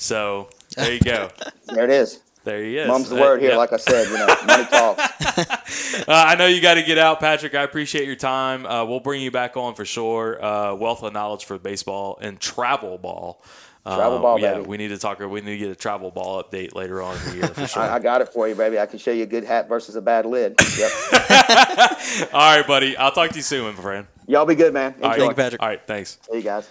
So there you go. There it is. There he is. Mom's the Uh, word here. yeah. Like I said, you know, money talks. Uh, I know you got to get out, Patrick. I appreciate your time. Uh, we'll bring you back on for sure. Uh, wealth of knowledge for baseball and travel ball. Uh, Travel ball, yeah, baby. we need to talk. We need to get a travel ball update later on in the year for sure. I, I got it for you, baby. I can show you a good hat versus a bad lid. Yep. All right, buddy. I'll talk to you soon, my friend. Y'all be good, man. Enjoy. All right, Thank you, Patrick. All right, thanks. See you guys.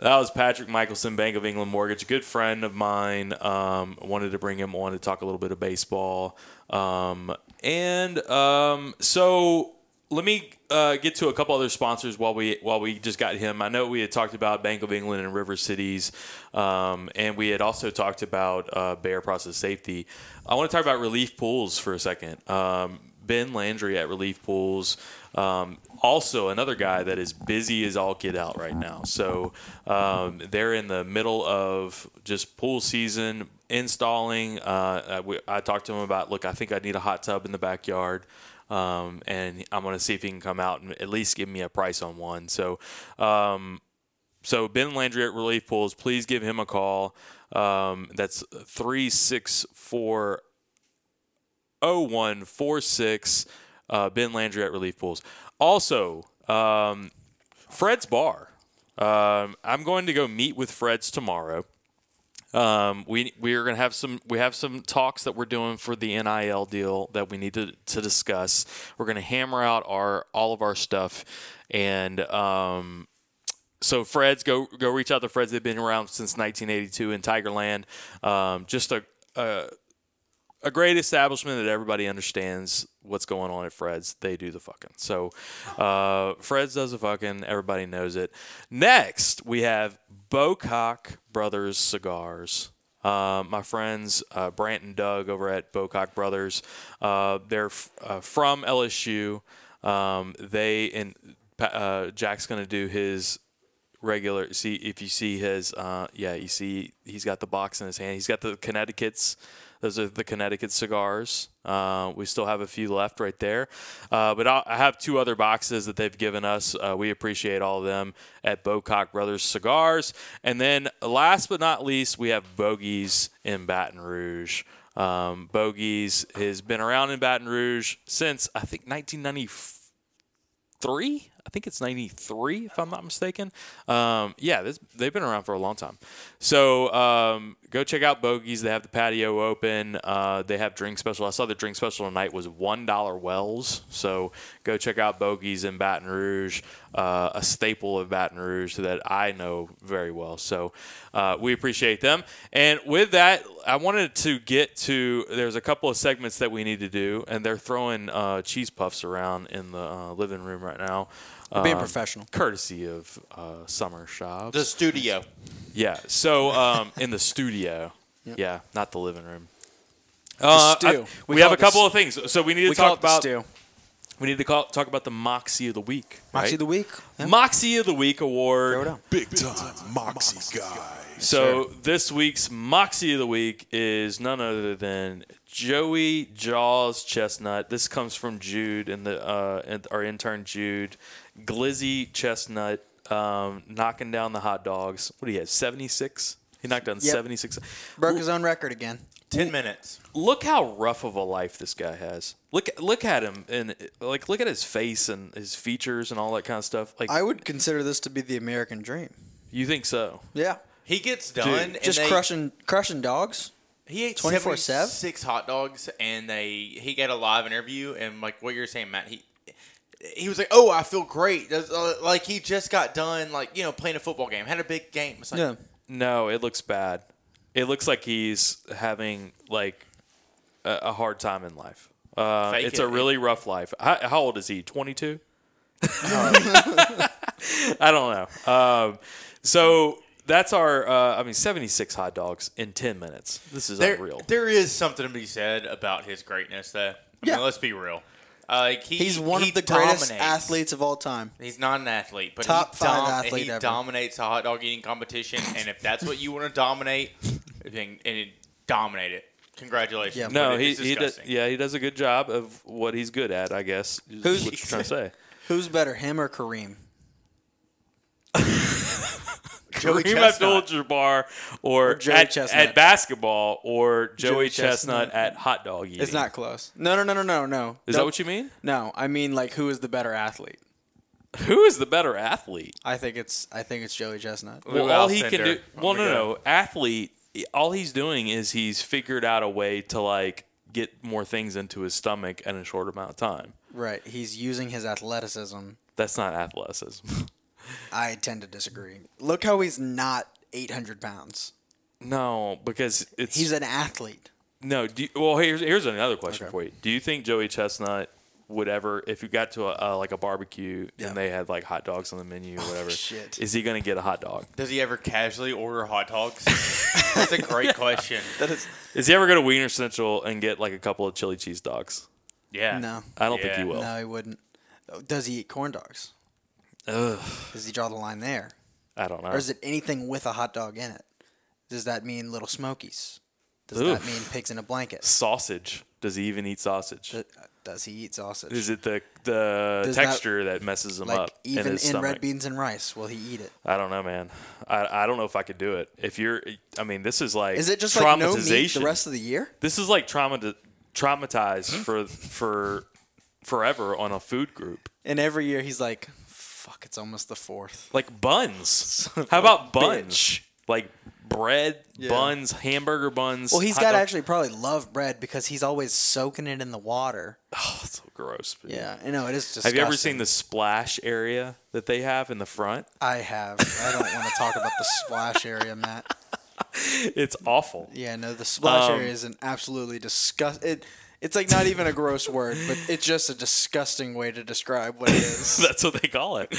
That was Patrick Michelson, Bank of England Mortgage, a good friend of mine. Um, wanted to bring him on to talk a little bit of baseball. Um, and um, so let me uh, get to a couple other sponsors while we while we just got him. I know we had talked about Bank of England and River Cities, um, and we had also talked about uh, Bear Process Safety. I want to talk about Relief Pools for a second. Ben Landry at Relief Pools. Um, also, another guy that is busy as all get out right now. So um, they're in the middle of just pool season installing. Uh, I, we- I talked to him about, look, I think I need a hot tub in the backyard. Um, and I'm going to see if he can come out and at least give me a price on one. So, um, so Ben Landry at Relief Pools, please give him a call. Um, that's 364 0146 uh, Ben Landry at Relief Pools. Also, um, Fred's Bar. Um, I'm going to go meet with Fred's tomorrow. Um, we we are going to have some we have some talks that we're doing for the NIL deal that we need to, to discuss. We're going to hammer out our all of our stuff, and um, so Fred's go go reach out to Fred's. They've been around since 1982 in Tigerland. Um, just a, a a great establishment that everybody understands what's going on at Fred's. They do the fucking. So uh, Fred's does the fucking. Everybody knows it. Next, we have Bocock Brothers Cigars. Uh, my friends uh, Brant and Doug over at Bocock Brothers. Uh, they're f- uh, from LSU. Um, they and uh, Jack's gonna do his regular. See if you see his. Uh, yeah, you see he's got the box in his hand. He's got the Connecticut's. Those are the Connecticut cigars. Uh, we still have a few left right there, uh, but I'll, I have two other boxes that they've given us. Uh, we appreciate all of them at Bocock Brothers Cigars. And then last but not least, we have Bogies in Baton Rouge. Um, Bogies has been around in Baton Rouge since I think 1994 three, I think it's 93, if I'm not mistaken. Um, yeah, this, they've been around for a long time. So um, go check out Bogies. They have the patio open. Uh, they have drink special. I saw the drink special tonight was $1 Wells. So go check out Bogies in Baton Rouge, uh, a staple of Baton Rouge that I know very well. So uh, we appreciate them. And with that, I wanted to get to there's a couple of segments that we need to do, and they're throwing uh, cheese puffs around in the uh, living room right now. We're being um, professional. Courtesy of uh, Summer Shops. The studio. yeah. So um, in the studio. Yeah, not the living room. Uh, stew. I- We we, have a couple of things. So we need to We talk about. stew. We need to call, talk about the Moxie of the Week. Moxie right? of the week. Yeah. Moxie of the Week Throw it award. out. Big time Moxie guy. So this week's Moxie of the Week is none other than Joey Jaws Chestnut. This comes from Jude and the uh, and our intern Jude. Glizzy Chestnut um, knocking down the hot dogs. What do you have? Seventy six. He knocked down Yep. seventy six. Broke his own record again. Ten minutes. Look how rough of a life this guy has. Look look at him and like look at his face and his features and all that kind of stuff. Like I would consider this to be the American dream. you think so? Yeah. He gets done. and Just they- crushing crushing dogs. He ate 24/7? six hot dogs, and they he got a live interview, and like what you're saying, Matt, he he was like, "Oh, I feel great," uh, like he just got done, like you know, playing a football game, had a big game. It's like, Yeah. No, it looks bad. It looks like he's having like a, a hard time in life. Uh, it's it. a really rough life. How, how old is he? Twenty two. I don't know. Um, so that's our. Uh, I mean, seventy six hot dogs in ten minutes. This is there, unreal. there is something to be said about his greatness, though. I Yeah. mean, let's be real. Uh, like he, He's one he of the greatest athletes of all time. He's not an athlete, but Top he, five dom- athlete he ever. dominates the hot dog eating competition. and if that's what you want to dominate, then and it, dominate it. Congratulations. Yeah. no, he, he does, yeah he does a good job of what he's good at. I guess. is Who's- what you're trying to say? Who's better, him or Kareem? Joey Kareem Chestnut. Abdul-Jabbar or, Joey at, Chestnut. at basketball or Joey, Joey Chestnut, Chestnut. at hot dog eating. It's not close. No, no, no, no, no, no. Is that what you mean? No, I mean like who is the better athlete? Who is the better athlete? I think it's I think it's Joey Chestnut. Well, Lou all he can do. Oh Well, my no, no, athlete. All he's doing is he's figured out a way to like get more things into his stomach in a short amount of time. Right. He's using his athleticism. That's not athleticism. I tend to disagree. Look how he's not 800 pounds. no, because it's He's an athlete. no. Do you, well, here's here's another question Okay. for you. Do you think Joey Chestnut would ever, if you got to a, uh, like a barbecue Yeah. and they had like hot dogs on the menu or whatever, shit. is he gonna get a hot dog? Does he ever casually order hot dogs? That's a great question. That is Is he ever go to Wiener Central and get like a couple of chili cheese dogs? Yeah. no, I don't think he will. no, he wouldn't. Oh, Does he eat corn dogs? Ugh, Does he draw the line there, I don't know. or is it anything with a hot dog in it? Does that mean little smokies? Does Oof. that mean pigs in a blanket? sausage? Does he even eat sausage? Does, uh, does he eat sausage? Is it the the Does texture that, messes him like up even in in stomach? red beans and rice? Will he eat it? I don't know, man. I, I don't know if I could do it. If you're, I mean, this is like Is it just like no meat traumatization. the rest of the year? this is like trauma traumatized for for forever on a food group. And every year he's like, "Fuck, it's almost the fourth. Like buns. How about buns? bitch. Like bread, Yeah. buns, hamburger buns. Well, he's got to actually probably love bread because he's always soaking it in the water. Oh, it's so gross. but- Yeah, I know it is disgusting. Have you ever seen the splash area that they have in the front? I have. I don't want to talk about the splash area, Matt. It's awful. Yeah, no, the splash Um, area is an absolutely disgust. It, it's like not even a gross word, but it's just a disgusting way to describe what it is. That's what they call it.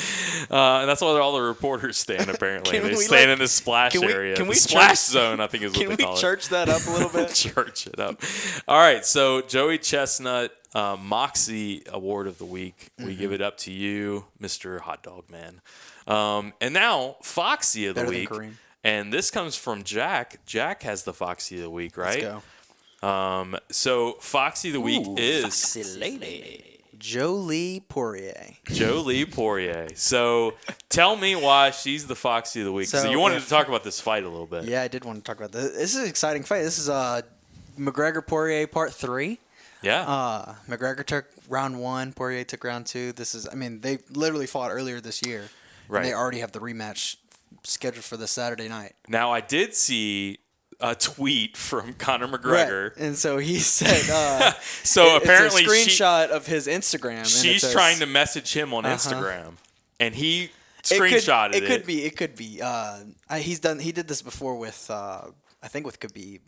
Uh, and that's where all the reporters stand, apparently. Can they we, stand like- in the splash can we- area. can the we splash church- zone, I think is what Can they we call it. Can we church that up a little bit? church it up. All right, so Joey Chestnut, uh, Moxie Award of the Week. We Mm-hmm. give it up to you, Mr. Hot Dog Man. Um, and now, Foxy of the Better than Week. Kareem. And this comes from Jack. Jack has the Foxy of the Week, right? Let's go. Um, so Foxy of the Week is Foxy Lady. Jolie Poirier. Jolie Poirier. So tell me why she's the Foxy of the week. So, So you wanted if- to talk about this fight a little bit. Yeah, I did want to talk about this. This is an exciting fight. This is uh, McGregor Poirier Part Three. Yeah. Uh, McGregor took round one. Poirier took round two. This is, I mean, they literally fought earlier this year. Right. And they already have the rematch scheduled for this Saturday night. Now I did see a tweet from Conor McGregor. And so he said, uh, So it's apparently a she- screenshot of his Instagram. and She's says- trying to message him on Uh-huh. Instagram, and he It could- screenshotted it. It could be. It could be. Uh, I, he's done. He did this before with. Uh, I think with Khabib.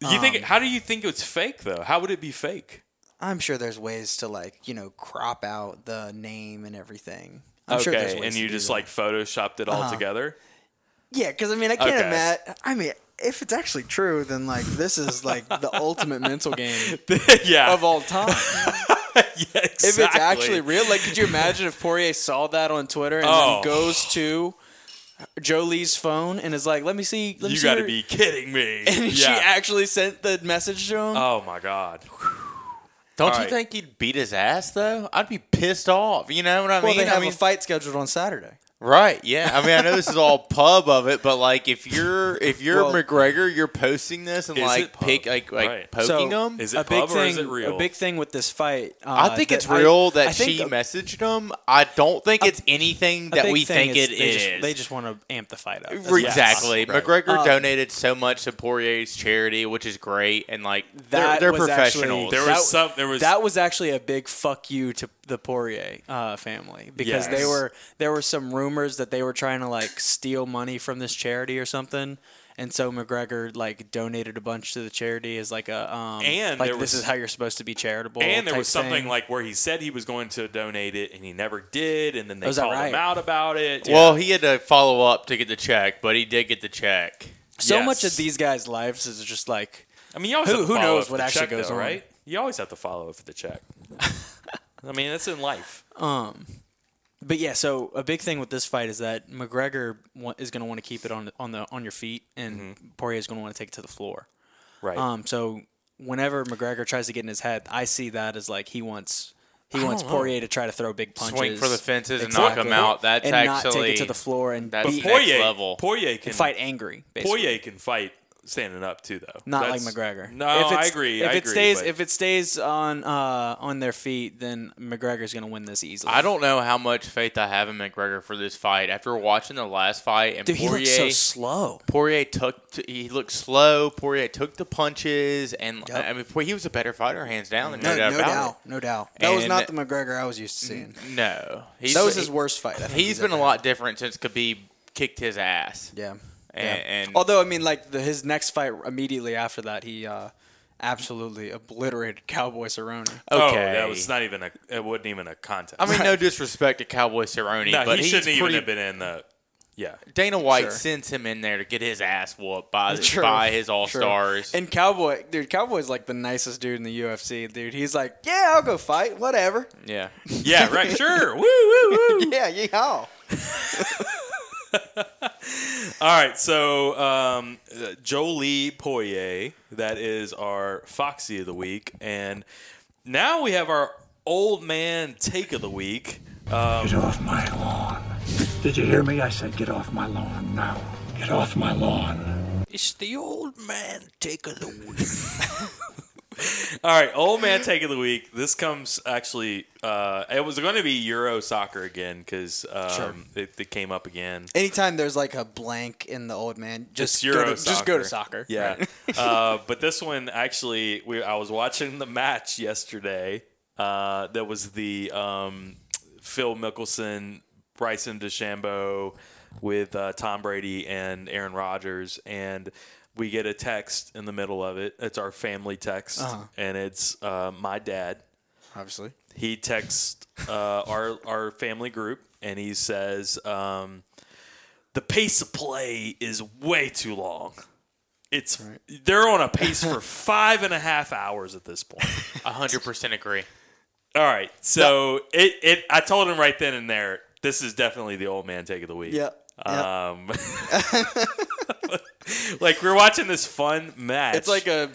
You think? um, How do you think it's fake though? How would it be fake? I'm sure there's ways to like you know crop out the name and everything. I'm sure okay, ways and you just that. like photoshopped it all Uh-huh. together. yeah, because I mean I can't Okay. imagine. I mean, if it's actually true, then like this is like the ultimate mental game yeah, of all time. yeah, If it's actually real, like could you imagine if Poirier saw that on Twitter and Oh. then goes to Jolie's phone and is like, "Let me see, let me you see." got to your-" be kidding me. And she actually sent the message to him. oh my god. Don't All you right. think he'd beat his ass though? I'd be pissed off. You know what I well, mean? they have I mean, a fight scheduled on Saturday. Right? Yeah. I mean, I know this is all pub of it, but like, if you're if you're Well- McGregor, you're posting this and like pick like like Right. poking So- him. Is a it big pub thing, or is it real? A big thing with this fight. Uh, I think it's real that I she a- messaged him. I don't think it's anything that we thing think it they is. Just, they just want to amp the fight up. That's exactly. Right. McGregor Um, donated so much to Poirier's charity, which is great, and like they're, That they're was professionals. actually- There That- was some. There was That was actually a big fuck you to the Poirier uh, family because they were there were some rumors that they were trying to like steal money from this charity or something. And so McGregor like donated a bunch to the charity as like a um And like this was- is how you're supposed to be charitable. and there was something thing. like where he said he was going to donate it and he never did, and then they Oh, is that called him out about it. Well, he had to follow up to get the check, but he did get the check. so yes. much of these guys' lives is just like I mean, you always Who- have to who follow knows up for what the actually check, goes though, on. right? You always have to follow up for the check. I mean, that's in life. Um, but yeah, so a big thing with this fight is that McGregor wa- is going to want to keep it on on the on your feet, and Poirier is going to want to take it to the floor. Mm-hmm. Right. Um, so whenever McGregor tries to get in his head, I see that as like he wants he I wants don't know. Poirier to try to throw big punches, Swing for the fences and knock him out. That's and not take it to the floor and that's beat, next Poirier, level. Poirier can and fight angry. Basically. Poirier can fight standing up too, though. Not That's- like McGregor. No, if I agree. If I it agree, stays, but- if it stays on uh, on their feet, then McGregor's going to win this easily. I don't know how much faith I have in McGregor for this fight. After watching the last fight and Dude, he Poirier, looks so slow. Poirier took he looked slow. Poirier took the punches, and Yep. I mean he was a better fighter hands down. No, no, doubt no about doubt, no doubt. That was not the McGregor I was used to seeing. it. No, he's, that was his worst fight. I think He's been a lot different since Khabib kicked his ass. Yeah. And, yeah. and Although I mean, like the, his next fight immediately after that, he uh, absolutely obliterated Cowboy Cerrone. Oh, okay, that was not even a. It wasn't even a contest. I mean, no disrespect to Cowboy Cerrone, no, but he he's shouldn't even pretty- have been in the. Yeah. Dana White Sure. sends him in there to get his ass whooped by, True. by his all stars. And Cowboy, dude, Cowboy's like the nicest dude in the UFC, dude. He's like, yeah, I'll go fight, whatever. Yeah, Yeah. Right. Sure. woo woo woo. yeah, yeehaw. All right, so um, uh, Jolie Poirier, that is our Foxy of the week, and now we have our old man take of the week. Um, Get off my lawn. Did you hear me? I said get off my lawn now. Get off my lawn. It's the old man take of the week. all right, old man take of the week. This comes actually. Uh, it was going to be Euro soccer again because um, Sure. it, it came up again. Anytime there's like a blank in the old man, just It's Euro go to, just go to soccer. Yeah. uh, but this one actually, we I was watching the match yesterday. Uh, that was the um, Phil Mickelson, Bryson DeChambeau with uh, Tom Brady and Aaron Rodgers, and we get a text in the middle of it. It's our family text, Uh-huh. and it's uh, my dad. obviously. He texts uh, our our family group, and he says, um, "The pace of play is way too long. It's they're on a pace for five and a half hours at this point." hundred percent agree. All right, so it it I told him right then and there, this is definitely the old man take of the week. Yeah. Um, like we're watching this fun match. It's like a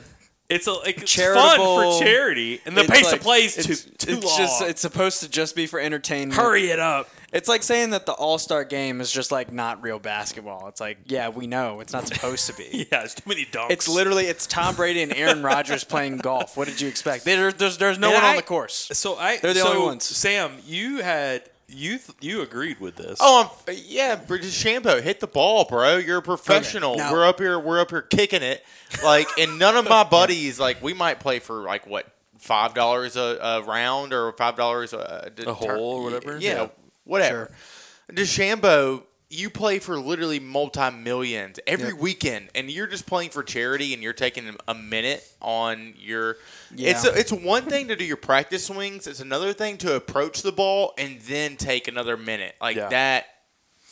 it's a like it's fun for charity, and the pace like- of play is too it's, too it's long. just it's supposed to just be for entertainment. Hurry it up. It's like saying that the All Star game is just like not real basketball. It's like, yeah, we know it's not supposed to be. Yeah, there's too many dunks. It's literally it's Tom Brady and Aaron Rodgers playing golf. What did you expect? There, there's there's no And one I- on the course. So I They're the so, only ones. Sam, you had you th- you agreed with this. Oh, I'm, yeah, Bridges Shambo, hit the ball, bro. You're a professional. now- we're up here. We're up here kicking it. Like, and none of my buddies, like, we might play for like what five dollars a, a round or five dollars a, A hole or whatever? Yeah, Yeah. whatever. DeChambeau, you play for literally multi millions every Yep. weekend, and you're just playing for charity, and you're taking a minute on your. Yeah. It's a, it's one thing to do your practice swings. It's another thing to approach the ball and then take another minute like Yeah. that.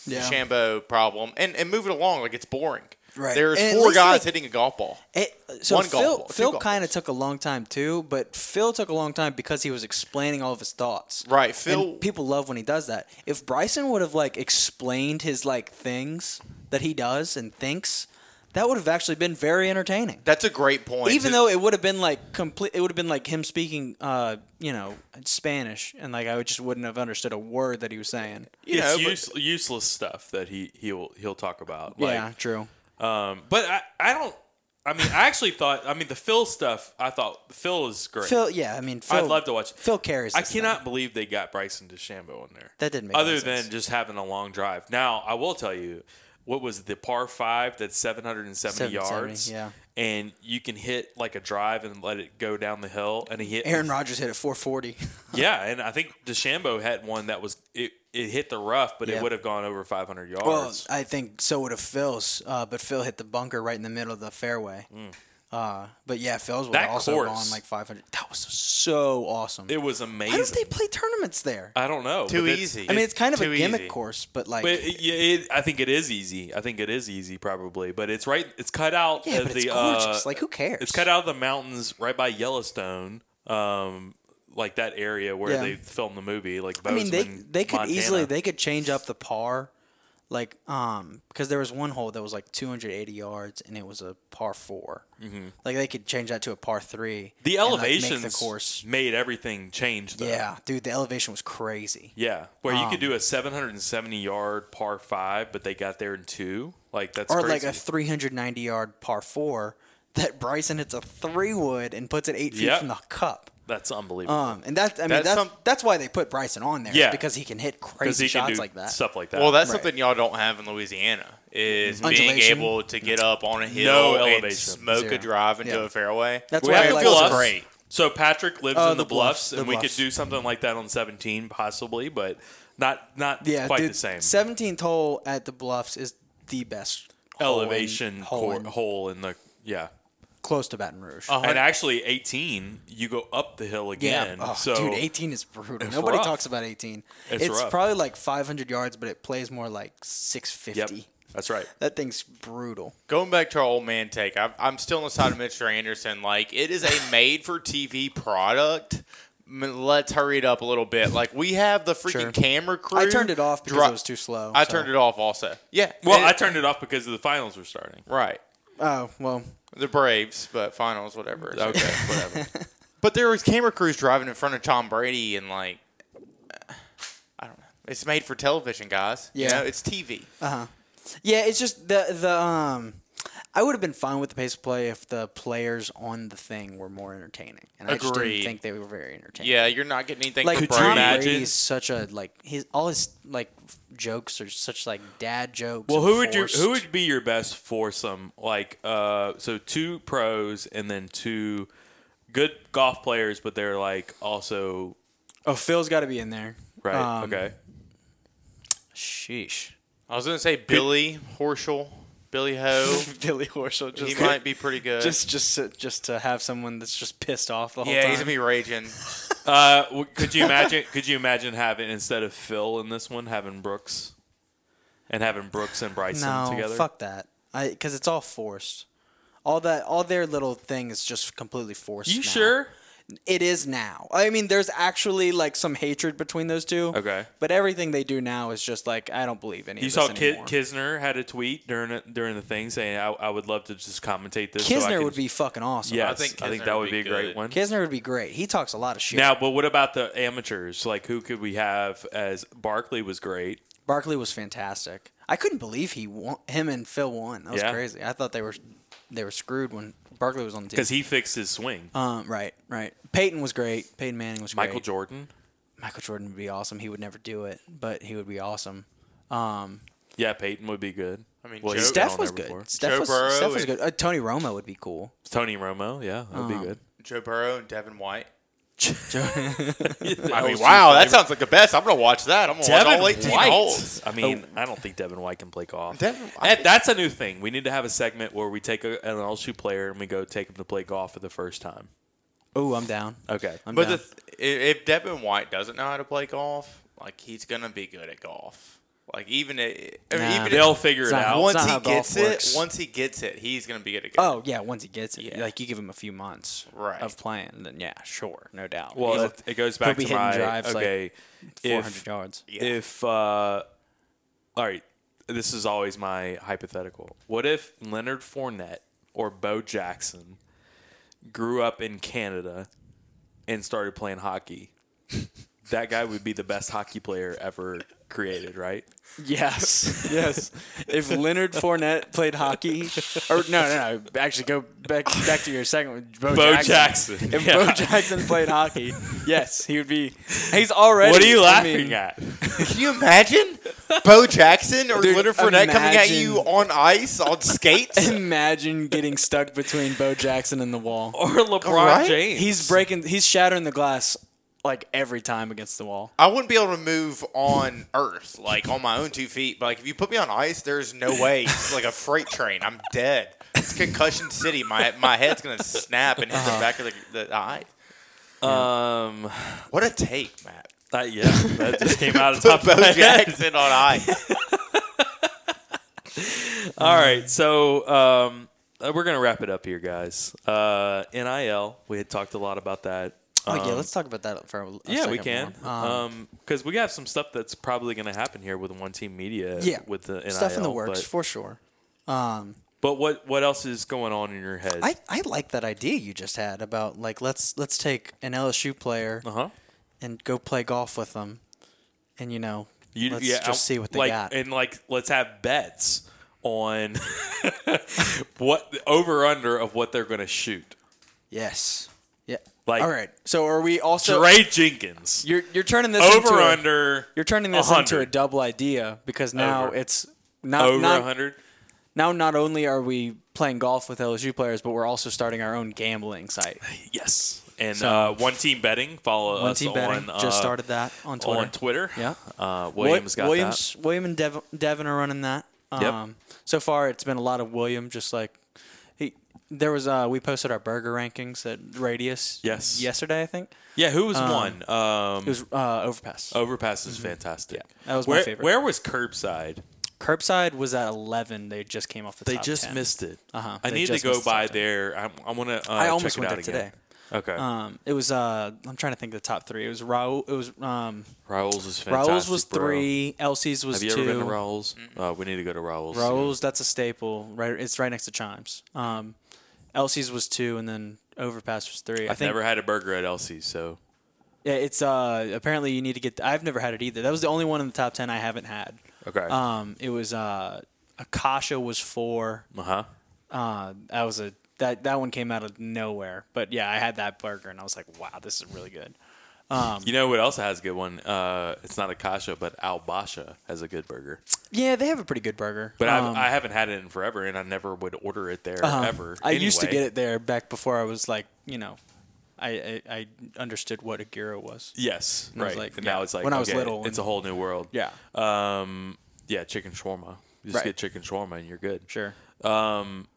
Yeah. DeChambeau problem and and move it along like it's boring. Right. There's And four guys like- hitting a golf ball. It, so One golf Phil, ball, Phil kind of took a long time too, but Phil took a long time because he was explaining all of his thoughts. Right, Phil- And people love when he does that. If Bryson would have like explained his like things that he does and thinks, that would have actually been very entertaining. That's a great point. Even though it would have been like complete, it would have been like him speaking, uh, you know, Spanish, and like I would just wouldn't have understood a word that he was saying. you it's know, but- use, useless stuff that he he'll he'll talk about. yeah, true. Um, but I, I don't. I mean, I actually thought. I mean, the Phil stuff. I thought Phil is great. Phil, yeah, I mean, Phil, I'd love to watch. Phil carries. I this thing. cannot believe they got Bryson DeChambeau in there. That didn't make Other than sense. just having a long drive. Now, I will tell you, what was the par five that's 770 770, yards? yeah. And you can hit like a drive and let it go down the hill, and he hit. Aaron Rodgers hit at 440. Yeah, and I think DeChambeau had one that was it. It hit the rough, but Yeah. it would have gone over 500 yards. Well, I think so would have Phil's, uh, but Phil hit the bunker right in the middle of the fairway. Uh, but yeah, Phil's would That have also course- gone like 500. That was so awesome. it was Why don't amazing. they play tournaments there? I don't know. Too it's- easy. I mean, it's kind of a gimmick easy. course, but like, But it, yeah, it, I think it is easy. I think it is easy, probably. But it's right. It's cut out. yeah, of but the, it's gorgeous. uh, like, who cares? It's cut out of the mountains right by Yellowstone, um, like that area where Yeah. they filmed the movie. Like I mean, they they could Montana. easily they could change up the par, like um because there was one hole that was like 280 yards and it was a par 4 mm-hmm. Like they could change that to a par three. the and, like, the course. made everything change. Though. Yeah, dude, the elevation was crazy. yeah. Where you could Um, do a 770 yard par five, but they got there in two. Like that's or crazy. like a 390 yard par four that Bryson hits a three wood and puts it eight feet Yep. from the cup. That's unbelievable. Um, and that I mean That's that's some- that's why they put Bryson on there. Yeah. because he can hit crazy he can shots do like that. stuff like that. Well, that's Right. something y'all don't have in Louisiana is being able to get up on a No hill and elevation. smoke Zero. a drive into Yeah. a fairway. That's We why have I the like feels bluffs. great. So Patrick lives Oh, in the, the bluffs, bluffs, the and we could do something like that on 17, possibly, but not not Yeah, quite dude, the same 17th hole at the Bluffs is the best hole in- elevation hole in- hole in the yeah. Close to Baton Rouge. Uh, And actually, 18, you go up the hill again. Oh, so dude, 18 is brutal. Nobody rough. talks about 18. It's It's, probably like 500 yards, but it plays more like 650. yep, that's right. That thing's brutal. Going back to our old man take, I'm, I'm still on the side of Mr. Anderson. Like, it is a made for TV product. Let's hurry it up a little bit. Like, we have the freaking Sure. camera crew. I turned it off because dri- it was too slow. I so- turned it off also. Yeah. Well, and- I turned it off because the finals were starting. Right. Oh, well, The Braves, but finals, whatever. It's Okay, whatever. But there was camera crews driving in front of Tom Brady, and like, I don't know. It's made for television, guys. You Yeah. know, it's TV. Uh huh. Yeah, it's just the the um. I would have been fine with the pace of play if the players on the thing were more entertaining, and I just Agreed. didn't think they were very entertaining. yeah, you're not getting anything like for Could you Tom Brady. imagine- Brady's such a like his all his like jokes are such like dad jokes. Well, and who would you forced. who would be your best foursome? Like, uh, so two pros and then two good golf players, but they're like also Oh, Phil's got to be in there. right. Um, okay, Sheesh. I was gonna say Billy Horschel, Billy Ho. Billy Horschel just he might be pretty good. just just to, just to have someone that's just pissed off the whole time. yeah, time. he's gonna be raging. uh, w- could you imagine? could you imagine having instead of Phil in this one, having Brooks, and having Brooks and Bryson no, together? fuck that. I because it's all forced. All that all their little thing is just completely forced. You now. sure? It is now. I mean, there's actually like some hatred between those two. Okay. But everything they do now is just like I don't believe any You of saw this Ki- anymore. Kisner had a tweet during it, during the thing saying, I, "I would love to just commentate this." so I Kisner can- would be fucking awesome. Yeah, I think I think think, that would would be be a great one. Kisner would be great. He talks a lot of shit. Now, but what about the amateurs? Like, who could we have as Barkley was great. Barkley was fantastic. I couldn't believe he won, him and Phil won. That was Yeah. crazy. I thought they were they were screwed when Barkley was on the team. because he fixed his swing. um, right, right. Peyton was great. Peyton Manning was great. Michael Jordan. Michael Jordan would be awesome. He would never do it, but he would be awesome. Um, Yeah, Peyton would be good. I mean, Well, Joe- he's been Steph was good. Steph Joe was, Burrow Steph was and- good. Uh, Tony Romo would be cool. Tony Romo. Yeah, that would Um, be good. Joe Burrow and Devin White. That I mean, wow, that sounds like the best. I'm gonna watch that. I'm gonna watch all 18 White. holes. I mean, oh. I don't think Devin White can play golf. Devin- I That- that's a new thing. We need to have a segment where we take a, an LSU player and we go take him to play golf for the first time. Oh, I'm down. Okay. I'm But down. the th- if Devin White doesn't know how to play golf, like he's gonna be good at golf. Like even it, I mean, Nah. even They'll if, figure it not out. once not he how golf gets it, works. once he gets it, he's gonna be good at golf. oh yeah, once he gets it, Yeah. like you give him a few months Right. of playing, then yeah, sure, no doubt. well, He'll- it, it goes he'll back be to hitting my drives, like, okay. 400 if, yards. If uh, all right, this is always my hypothetical. What if Leonard Fournette or Bo Jackson grew up in Canada and started playing hockey? that guy would be the best hockey player ever created, right? Yes, yes. If Leonard Fournette played hockey, or no, no, no. Actually, go back back to your second one. Bo, Bo Jackson. Jackson, If yeah. Bo Jackson played hockey, yes, he would be. He's already. What are you I laughing mean, at? Can you imagine Bo Jackson or Dude, Leonard Fournette coming at you on ice on skates? Imagine getting stuck between Bo Jackson and the wall. Or LeBron Right? James? He's breaking. He's shattering the glass like every time against the wall. I wouldn't be able to move on Earth, like on my own two feet. But like, if you put me on ice, there's no way. It's like a freight train. I'm dead. It's concussion city. My my head's gonna snap and hit Uh-huh. the back of the, the eye. um. What a take, Matt. Uh, yeah, that just came out of the top of my head. On ice. All right, so um, uh, we're gonna wrap it up here, guys. Uh, NIL, we had talked a lot about that. Oh yeah, Um, let's talk about that for a, a yeah, we second can, more. Um, um, because we have some stuff that's probably going to happen here with One Team Media. yeah, with the NIL stuff in the works But, for sure. Um, but what what else is going on in your head? I, I like that idea you just had about like let's let's take an LSU player uh huh. and go play golf with them, and you know You, let's yeah, just see what they like, got. and like let's have bets on what over under of what they're going to shoot. yes. Like- all right. So are we also? Dre Jenkins You're you're turning this over into a- under You're turning this into a double idea because now Over. it's not over not, hundred. now not only are we playing golf with LSU players, but we're also starting our own gambling site. Yes, and So- uh, one team betting. Follow One us team betting on just uh, started that on Twitter. on Twitter. Yeah. uh, Williams got Williams, William and Dev- Devin are running that. Yep. Um, So far, it's been a lot of William. Just like there was. Uh, we posted our burger rankings at Radius. Yes. Yesterday, I think. Yeah, who was Um, one? Um, it was uh, Overpass. Overpass is fantastic. Mm-hmm. Yeah, that was my where, favorite. Where was Curbside? Curbside was at eleven. They just came off the. They top just 10. missed it. Uh-huh, I they need to just go missed the by top there. I'm, I want to. Uh, I almost check it went out there again. today. Okay. Um, it was. Uh, I'm trying to think of the top three. It was Raul. It was um, Raoul's is fantastic. Raul's was bro. three. Elsie's was Have you two. ever been to Raoul's? Uh, we need to go to Raoul's. Raoul's, that's a staple. Right, it's right next to Chimes. Um, Elsie's was two, and then Overpass was three. I I've think. never had a burger at Elsie's, so yeah, it's uh apparently you need to get. I've never had it either. That was the only one in the top ten I haven't had. okay. Um, it was uh, Akasha was four. uh huh. Uh, that was a that that one came out of nowhere. But yeah, I had that burger and I was like, wow, this is really good. Um, You know what else has a good one? Uh, it's not Akasha, but Al Basha has a good burger. yeah, they have a pretty good burger. But um, I've, I haven't had it in forever, and I never would order it there uh-huh. ever. I used to get it there back before I was like, you know, I I, I understood what a gyro was. Yes, was right. like- and yeah, now it's like when I was little it's and- a whole new world. Yeah, Um, yeah, chicken shawarma. You just Right. get chicken shawarma and you're good. sure. Um,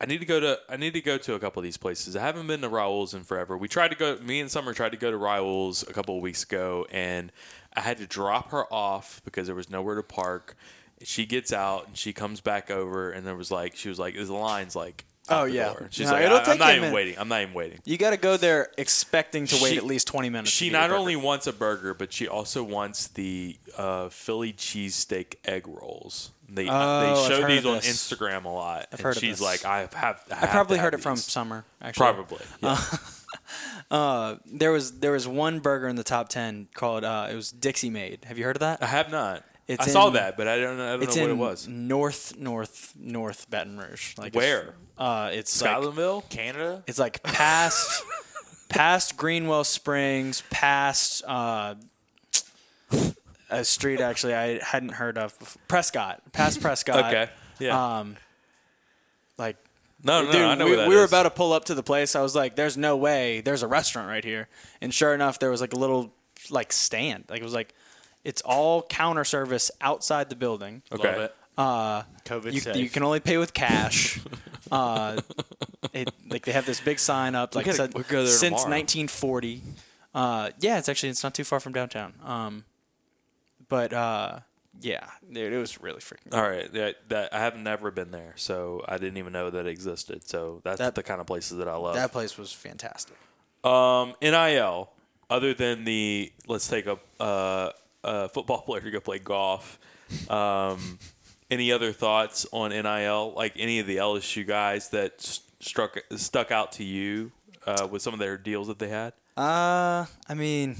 I need to go to I need to go to a couple of these places. I haven't been to Raoul's in forever. We tried to go. Me and Summer tried to go to Raoul's a couple of weeks ago, and I had to drop her off because there was nowhere to park. She gets out and she comes back over, and there was like she was like, "The line's like Oh, yeah. door. She's No, like, it'll I, take am not even minute. waiting. I'm not even waiting. You got to go there expecting to wait at least 20 minutes. She to get your not only wants a burger, but she also wants the uh, Philly cheesesteak egg rolls. They Oh, I've they show these on this. Instagram a lot. I've and heard of she's this. like, I have. I probably heard it from Summer. Actually, Probably. Yeah. Uh, there was there was one burger in the top 10 called uh, it was Dixie Made. Have you heard of that? I have not. It's I saw that, but I don't know. I don't It's know what in it was. North North North Baton Rouge. Like Where? Uh, it's like Canada. It's like past past Greenwell Springs, past uh, a street actually I hadn't heard of. before. Prescott, past Prescott. Okay. Yeah. Um, like no, no, dude, I know we, that we were about to pull up to the place. I was like, "There's no way. There's a restaurant right here." And sure enough, there was like a little like stand. Like it was like, it's all counter service outside the building. Okay. Love it. Uh, COVID you, safe. you can only pay with cash. uh, it, like they have this big sign up, like gotta- said, we'll since tomorrow. 1940. Uh, yeah, it's actually it's not too far from downtown. Um, but uh, yeah, dude, it was really freaking. All right, that, that I have never been there, so I didn't even know that it existed. So that's That- the kind of places that I love. That place was fantastic. Um, NIL, other than the let's take a uh, a football player to go play golf. Um, any other thoughts on NIL? Like any of the LSU guys that struck stuck out to you uh, with some of their deals that they had? Uh, I mean,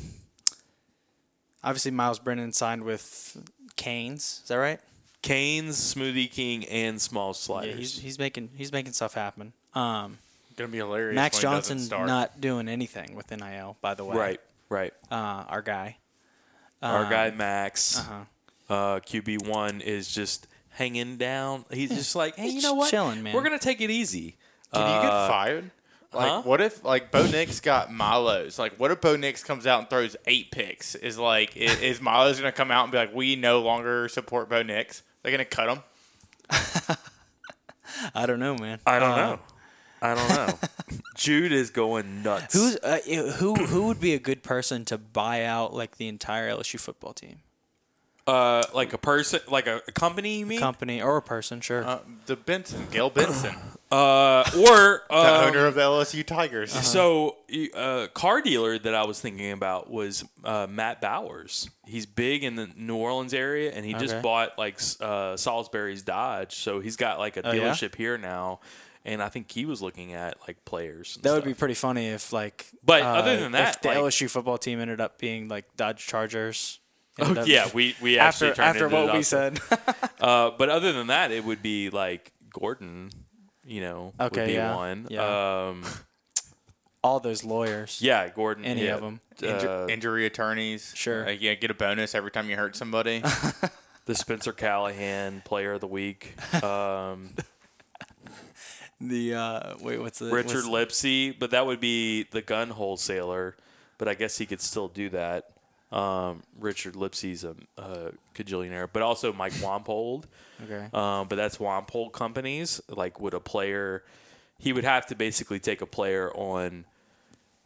obviously Myles Brennan signed with Canes. Is that right? Canes, Smoothie King, and Small Yeah, Sliders. he's he's making he's making stuff happen. Um, Gonna be hilarious. Max when he doesn't Johnson start. not doing anything with NIL, by the way. right, right. Uh, our guy. Our Um, guy Max, Uh-huh. uh, QB one, is just hanging down. He's just like, hey, He's you know what? chilling, man. We're gonna take it easy. Can you get Uh, fired? Like, huh? what if like Bo Nix got Milo's? Like, what if Bo Nix comes out and throws eight picks? Is like, is, is Milo's gonna come out and be like, we no longer support Bo Nix? They're gonna cut him. I don't know, man. I don't Uh, know. I don't know. Jude is going nuts. Who's uh, who? Who would be a good person to buy out like the entire LSU football team, uh like a person, like a, a company? You mean? company, or a person? Sure. Uh, the Benson, Gail Benson, uh, or the um, owner of the LSU Tigers. So, a uh, car dealer that I was thinking about was uh, Matt Bowers. He's big in the New Orleans area, and he just Okay. bought like s- uh, Salisbury's Dodge. So he's got like a Oh, yeah? dealership here now, and I think he was looking at like players. and that would be stuff. pretty funny if like. But uh, other than that, if the like- LSU football team ended up being like Dodge Chargers. Ended Oh up- yeah, we we after actually turned after into what we said. Uh, but other than that, it would be like Gordon. You know, Okay, would be yeah, one. yeah. Um, All those lawyers. yeah, Gordon. Any yeah. them? Inju- Uh, injury attorneys. Sure. Uh, yeah, get a bonus every time you hurt somebody. the Spencer Callahan Player of the Week. Um, The uh, wait, what's the Richard what's- Lipsey, but that would be the gun wholesaler. But I guess he could still do that. Um, Richard Lipsey's a, a cajillionaire, but also Mike Wampold. Okay. Um, but that's Wampold companies. Like, would a player? He would have to basically take a player on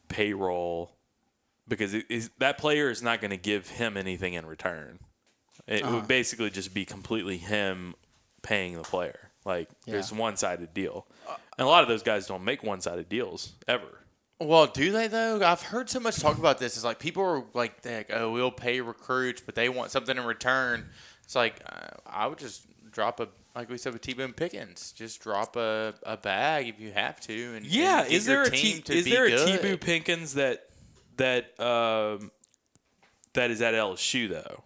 payroll because it is, that player is not going to give him anything in return. It Uh-huh. would basically just be completely him paying the player. Like, there's one sided deal. And a lot of those guys don't make one sided deals ever. Well, do they though? I've heard so much talk about this. It's like people are like, like, oh, we'll pay recruits, but they want something in return. It's like uh, I would just drop a, like we said with T Boone Pickens, just drop a, a bag if you have to. And Yeah, and is there a T, to is be there a good. T-Boo Pinkins that that um, that is at LSU though?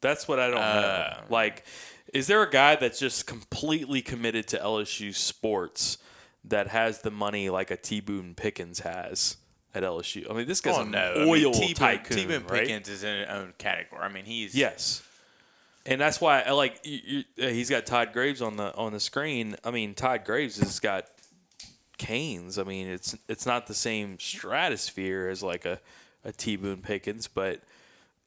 That's what I don't Uh, know. Like, is there a guy that's just completely committed to LSU sports that has the money like a T Boone Pickens has at LSU? I mean, this guy's Oh an no, I mean, oil T-Boone, tycoon, T-Boone right? Pickens is in his own category. I mean, he's Yes. And that's why I like you, you, uh, he's got Todd Graves on the on the screen. I mean, Todd Graves has got Canes. I mean, it's it's not the same stratosphere as like a a T Boone Pickens, but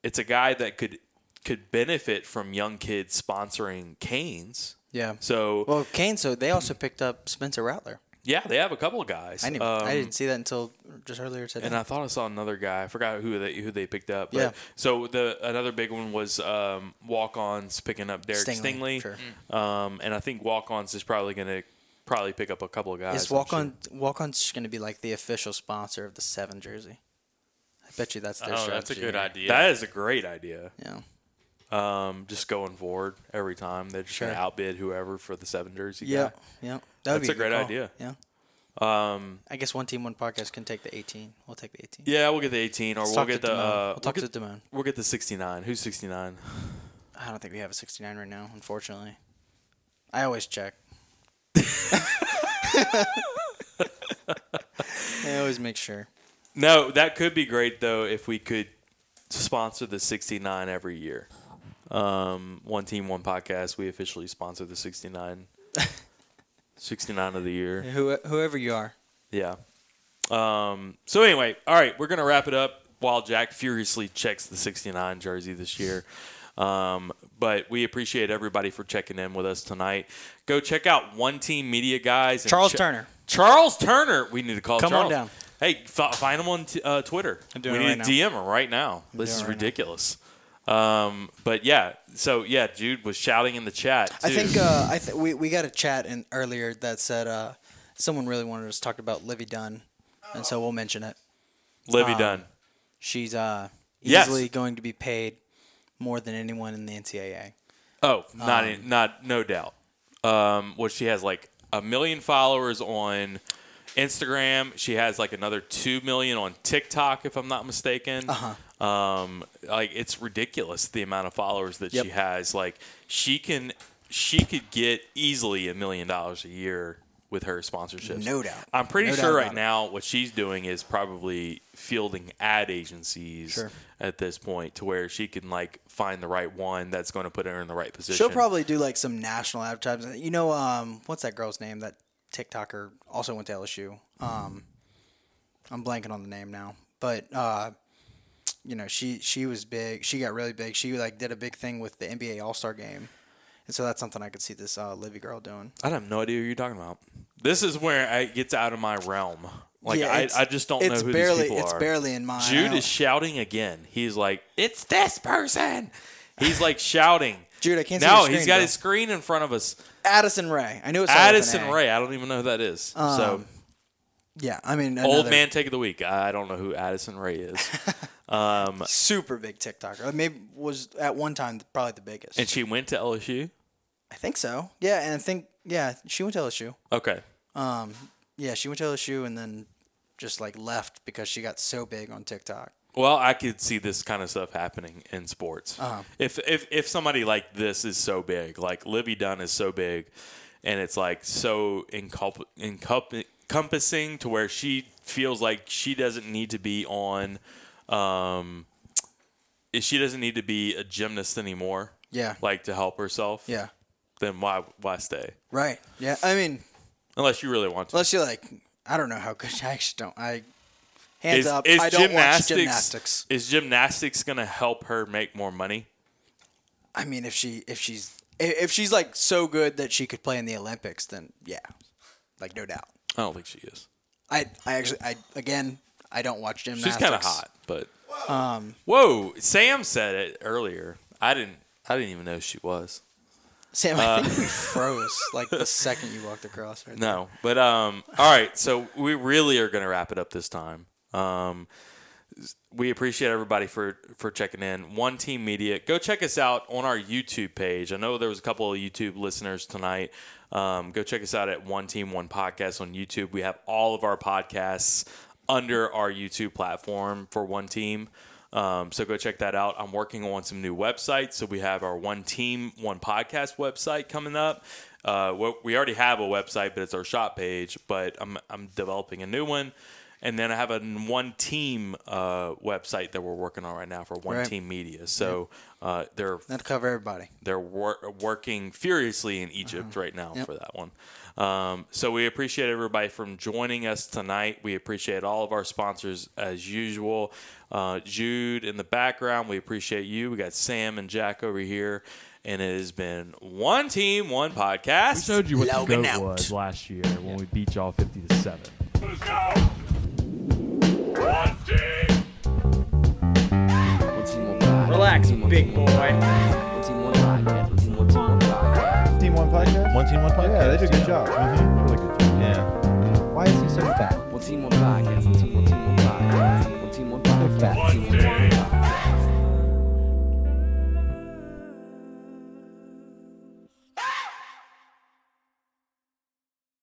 it's a guy that could could benefit from young kids sponsoring Canes. Yeah. So Well, Kane. So they also picked up Spencer Rattler. Yeah, they have a couple of guys. I didn't. Um, I didn't see that until just earlier today. and I thought I saw another guy. I forgot who they who they picked up. But, Yeah. So the another big one was um, walk-ons picking up Derek Stingley, Stingley. sure. Um, and I think walk-ons is probably going to probably pick up a couple of guys. Is walk on walk on's going to be like the official sponsor of the seven jersey? I bet you that's their Oh, strategy. that's a good idea. That is a great idea. Yeah. Um, just going forward every time they're just Sure. gonna outbid whoever for the seven jersey. Yeah. Yeah. That would That's be a great call. idea. Yeah. Um, I guess one team, one podcast can take the 18. We'll take the 18. yeah, we'll get the 18, or Let's we'll talk get to the Damone. uh, we'll we'll talk get, to Damone. we'll get the 69. Who's 69? I don't think we have a 69 right now, unfortunately. I always check. I always make sure. No, that could be great though if we could sponsor the 69 every year. Um, one team, one podcast. We officially sponsor the 69. 69 of the year. Who, whoever you are. Yeah. Um, so anyway, all right, we're gonna wrap it up while Jack furiously checks the 69 jersey this year. Um, but we appreciate everybody for checking in with us tonight. Go check out One Team Media guys. and Charles che- Turner. Charles Turner. We need to call Come on down. Hey, f- find him on t- uh, Twitter. I'm we need right to now. DM him right now. this is right now. Um, but yeah, so yeah, Jude was shouting in the chat. I think uh, I th- we, we got a chat in earlier that said uh, someone really wanted us to talk about Livvy Dunne, and so we'll mention it. Livvy um, Dunne. She's uh, Yes. easily going to be paid more than anyone in the NCAA. Oh, not Um, in, not no doubt. Um, well, she has like a million followers on Instagram. She has like another two million on TikTok, if I'm not mistaken. Uh-huh. Um, like it's ridiculous the amount of followers that Yep. she has. Like she can, she could get easily a million dollars a year with her sponsorships. No doubt. I'm pretty No sure right now what she's doing is probably fielding ad agencies Sure. at this point to where she can like find the right one that's going to put her in the right position. She'll probably do like some national advertising. You know, um, what's that girl's name? That TikToker also went to LSU. Um, I'm blanking on the name now, but uh, you know, she she was big. She got really big. She like did a big thing with the NBA All Star Game, and so that's something I could see this uh, Livvy girl doing. I have no idea who you're talking about. This is where it gets out of my realm. Like Yeah, I, I just don't know it's who barely, these people It's are. barely in my. Jude is shouting again. He's like, "It's this person." He's like shouting. Jude, I can't see No, he's got bro. his screen in front of us. Addison Rae. I knew it. started with an Addison A. Ray. I don't even know who that is. so Um, Yeah, I mean, old man take of the week. I don't know who Addison Rae is. super big TikToker. Maybe was at one time probably the biggest. and she went to LSU. I think so. Yeah, and I think yeah, she went to LSU. Okay. Um, yeah, she went to LSU and then just like left because she got so big on TikTok. Well, I could see this kind of stuff happening in sports. Uh-huh. If if if somebody like this is so big, like Livvy Dunne is so big, and it's like so encump- encump- encompassing to where she feels like she doesn't need to be on, um, she doesn't need to be a gymnast anymore. Yeah. Like to help herself. Yeah. Then why why stay? Right. Yeah. I mean, Unless you really want to. unless you're like, I don't know how good. I actually don't. I hands Is, up. is I don't watch gymnastics. Is gymnastics gonna help her make more money? I mean, if she if she's if she's like so good that she could play in the Olympics, then yeah, like no doubt. I don't think she is. I I actually I again I don't watch gymnastics. She's kind of hot, but um, whoa! Sam said it earlier. I didn't. I didn't even know she was. Sam, I think you froze like the second you walked across. Right there. No, but um. All right, so we really are gonna wrap it up this time. Um, we appreciate everybody for for checking in. One Team Media, go check us out on our YouTube page. I know there was a couple of YouTube listeners tonight. Um, go check us out at One Team One Podcast on YouTube. We have all of our podcasts under our YouTube platform for One Team. Um, so go check that out. I'm working on some new websites. So we have our One Team One Podcast website coming up. Uh, we already have a website, but it's our shop page. But I'm I'm developing a new one. And then I have a one team uh, website that we're working on right now for one Right. team media. So uh, they're That'll cover everybody. they're wor- working furiously in Egypt right now Uh-huh. Yep. for that one. Um, so we appreciate everybody from joining us tonight. We appreciate all of our sponsors as usual. Uh, Jude in the background, we appreciate you. We got Sam and Jack over here. And it has been one team, one We podcast. showed you what Logan the out. goat was last year when we beat y'all 50 to 7. Relax, big boy. Team One Podcast. One Team One Podcast? Team, one podcast. Yeah, they did a good job. Mhm. Really good Yeah. Why is he So fat. One team, one podcast. One team, one team, one podcast. One team, one podcast. fat.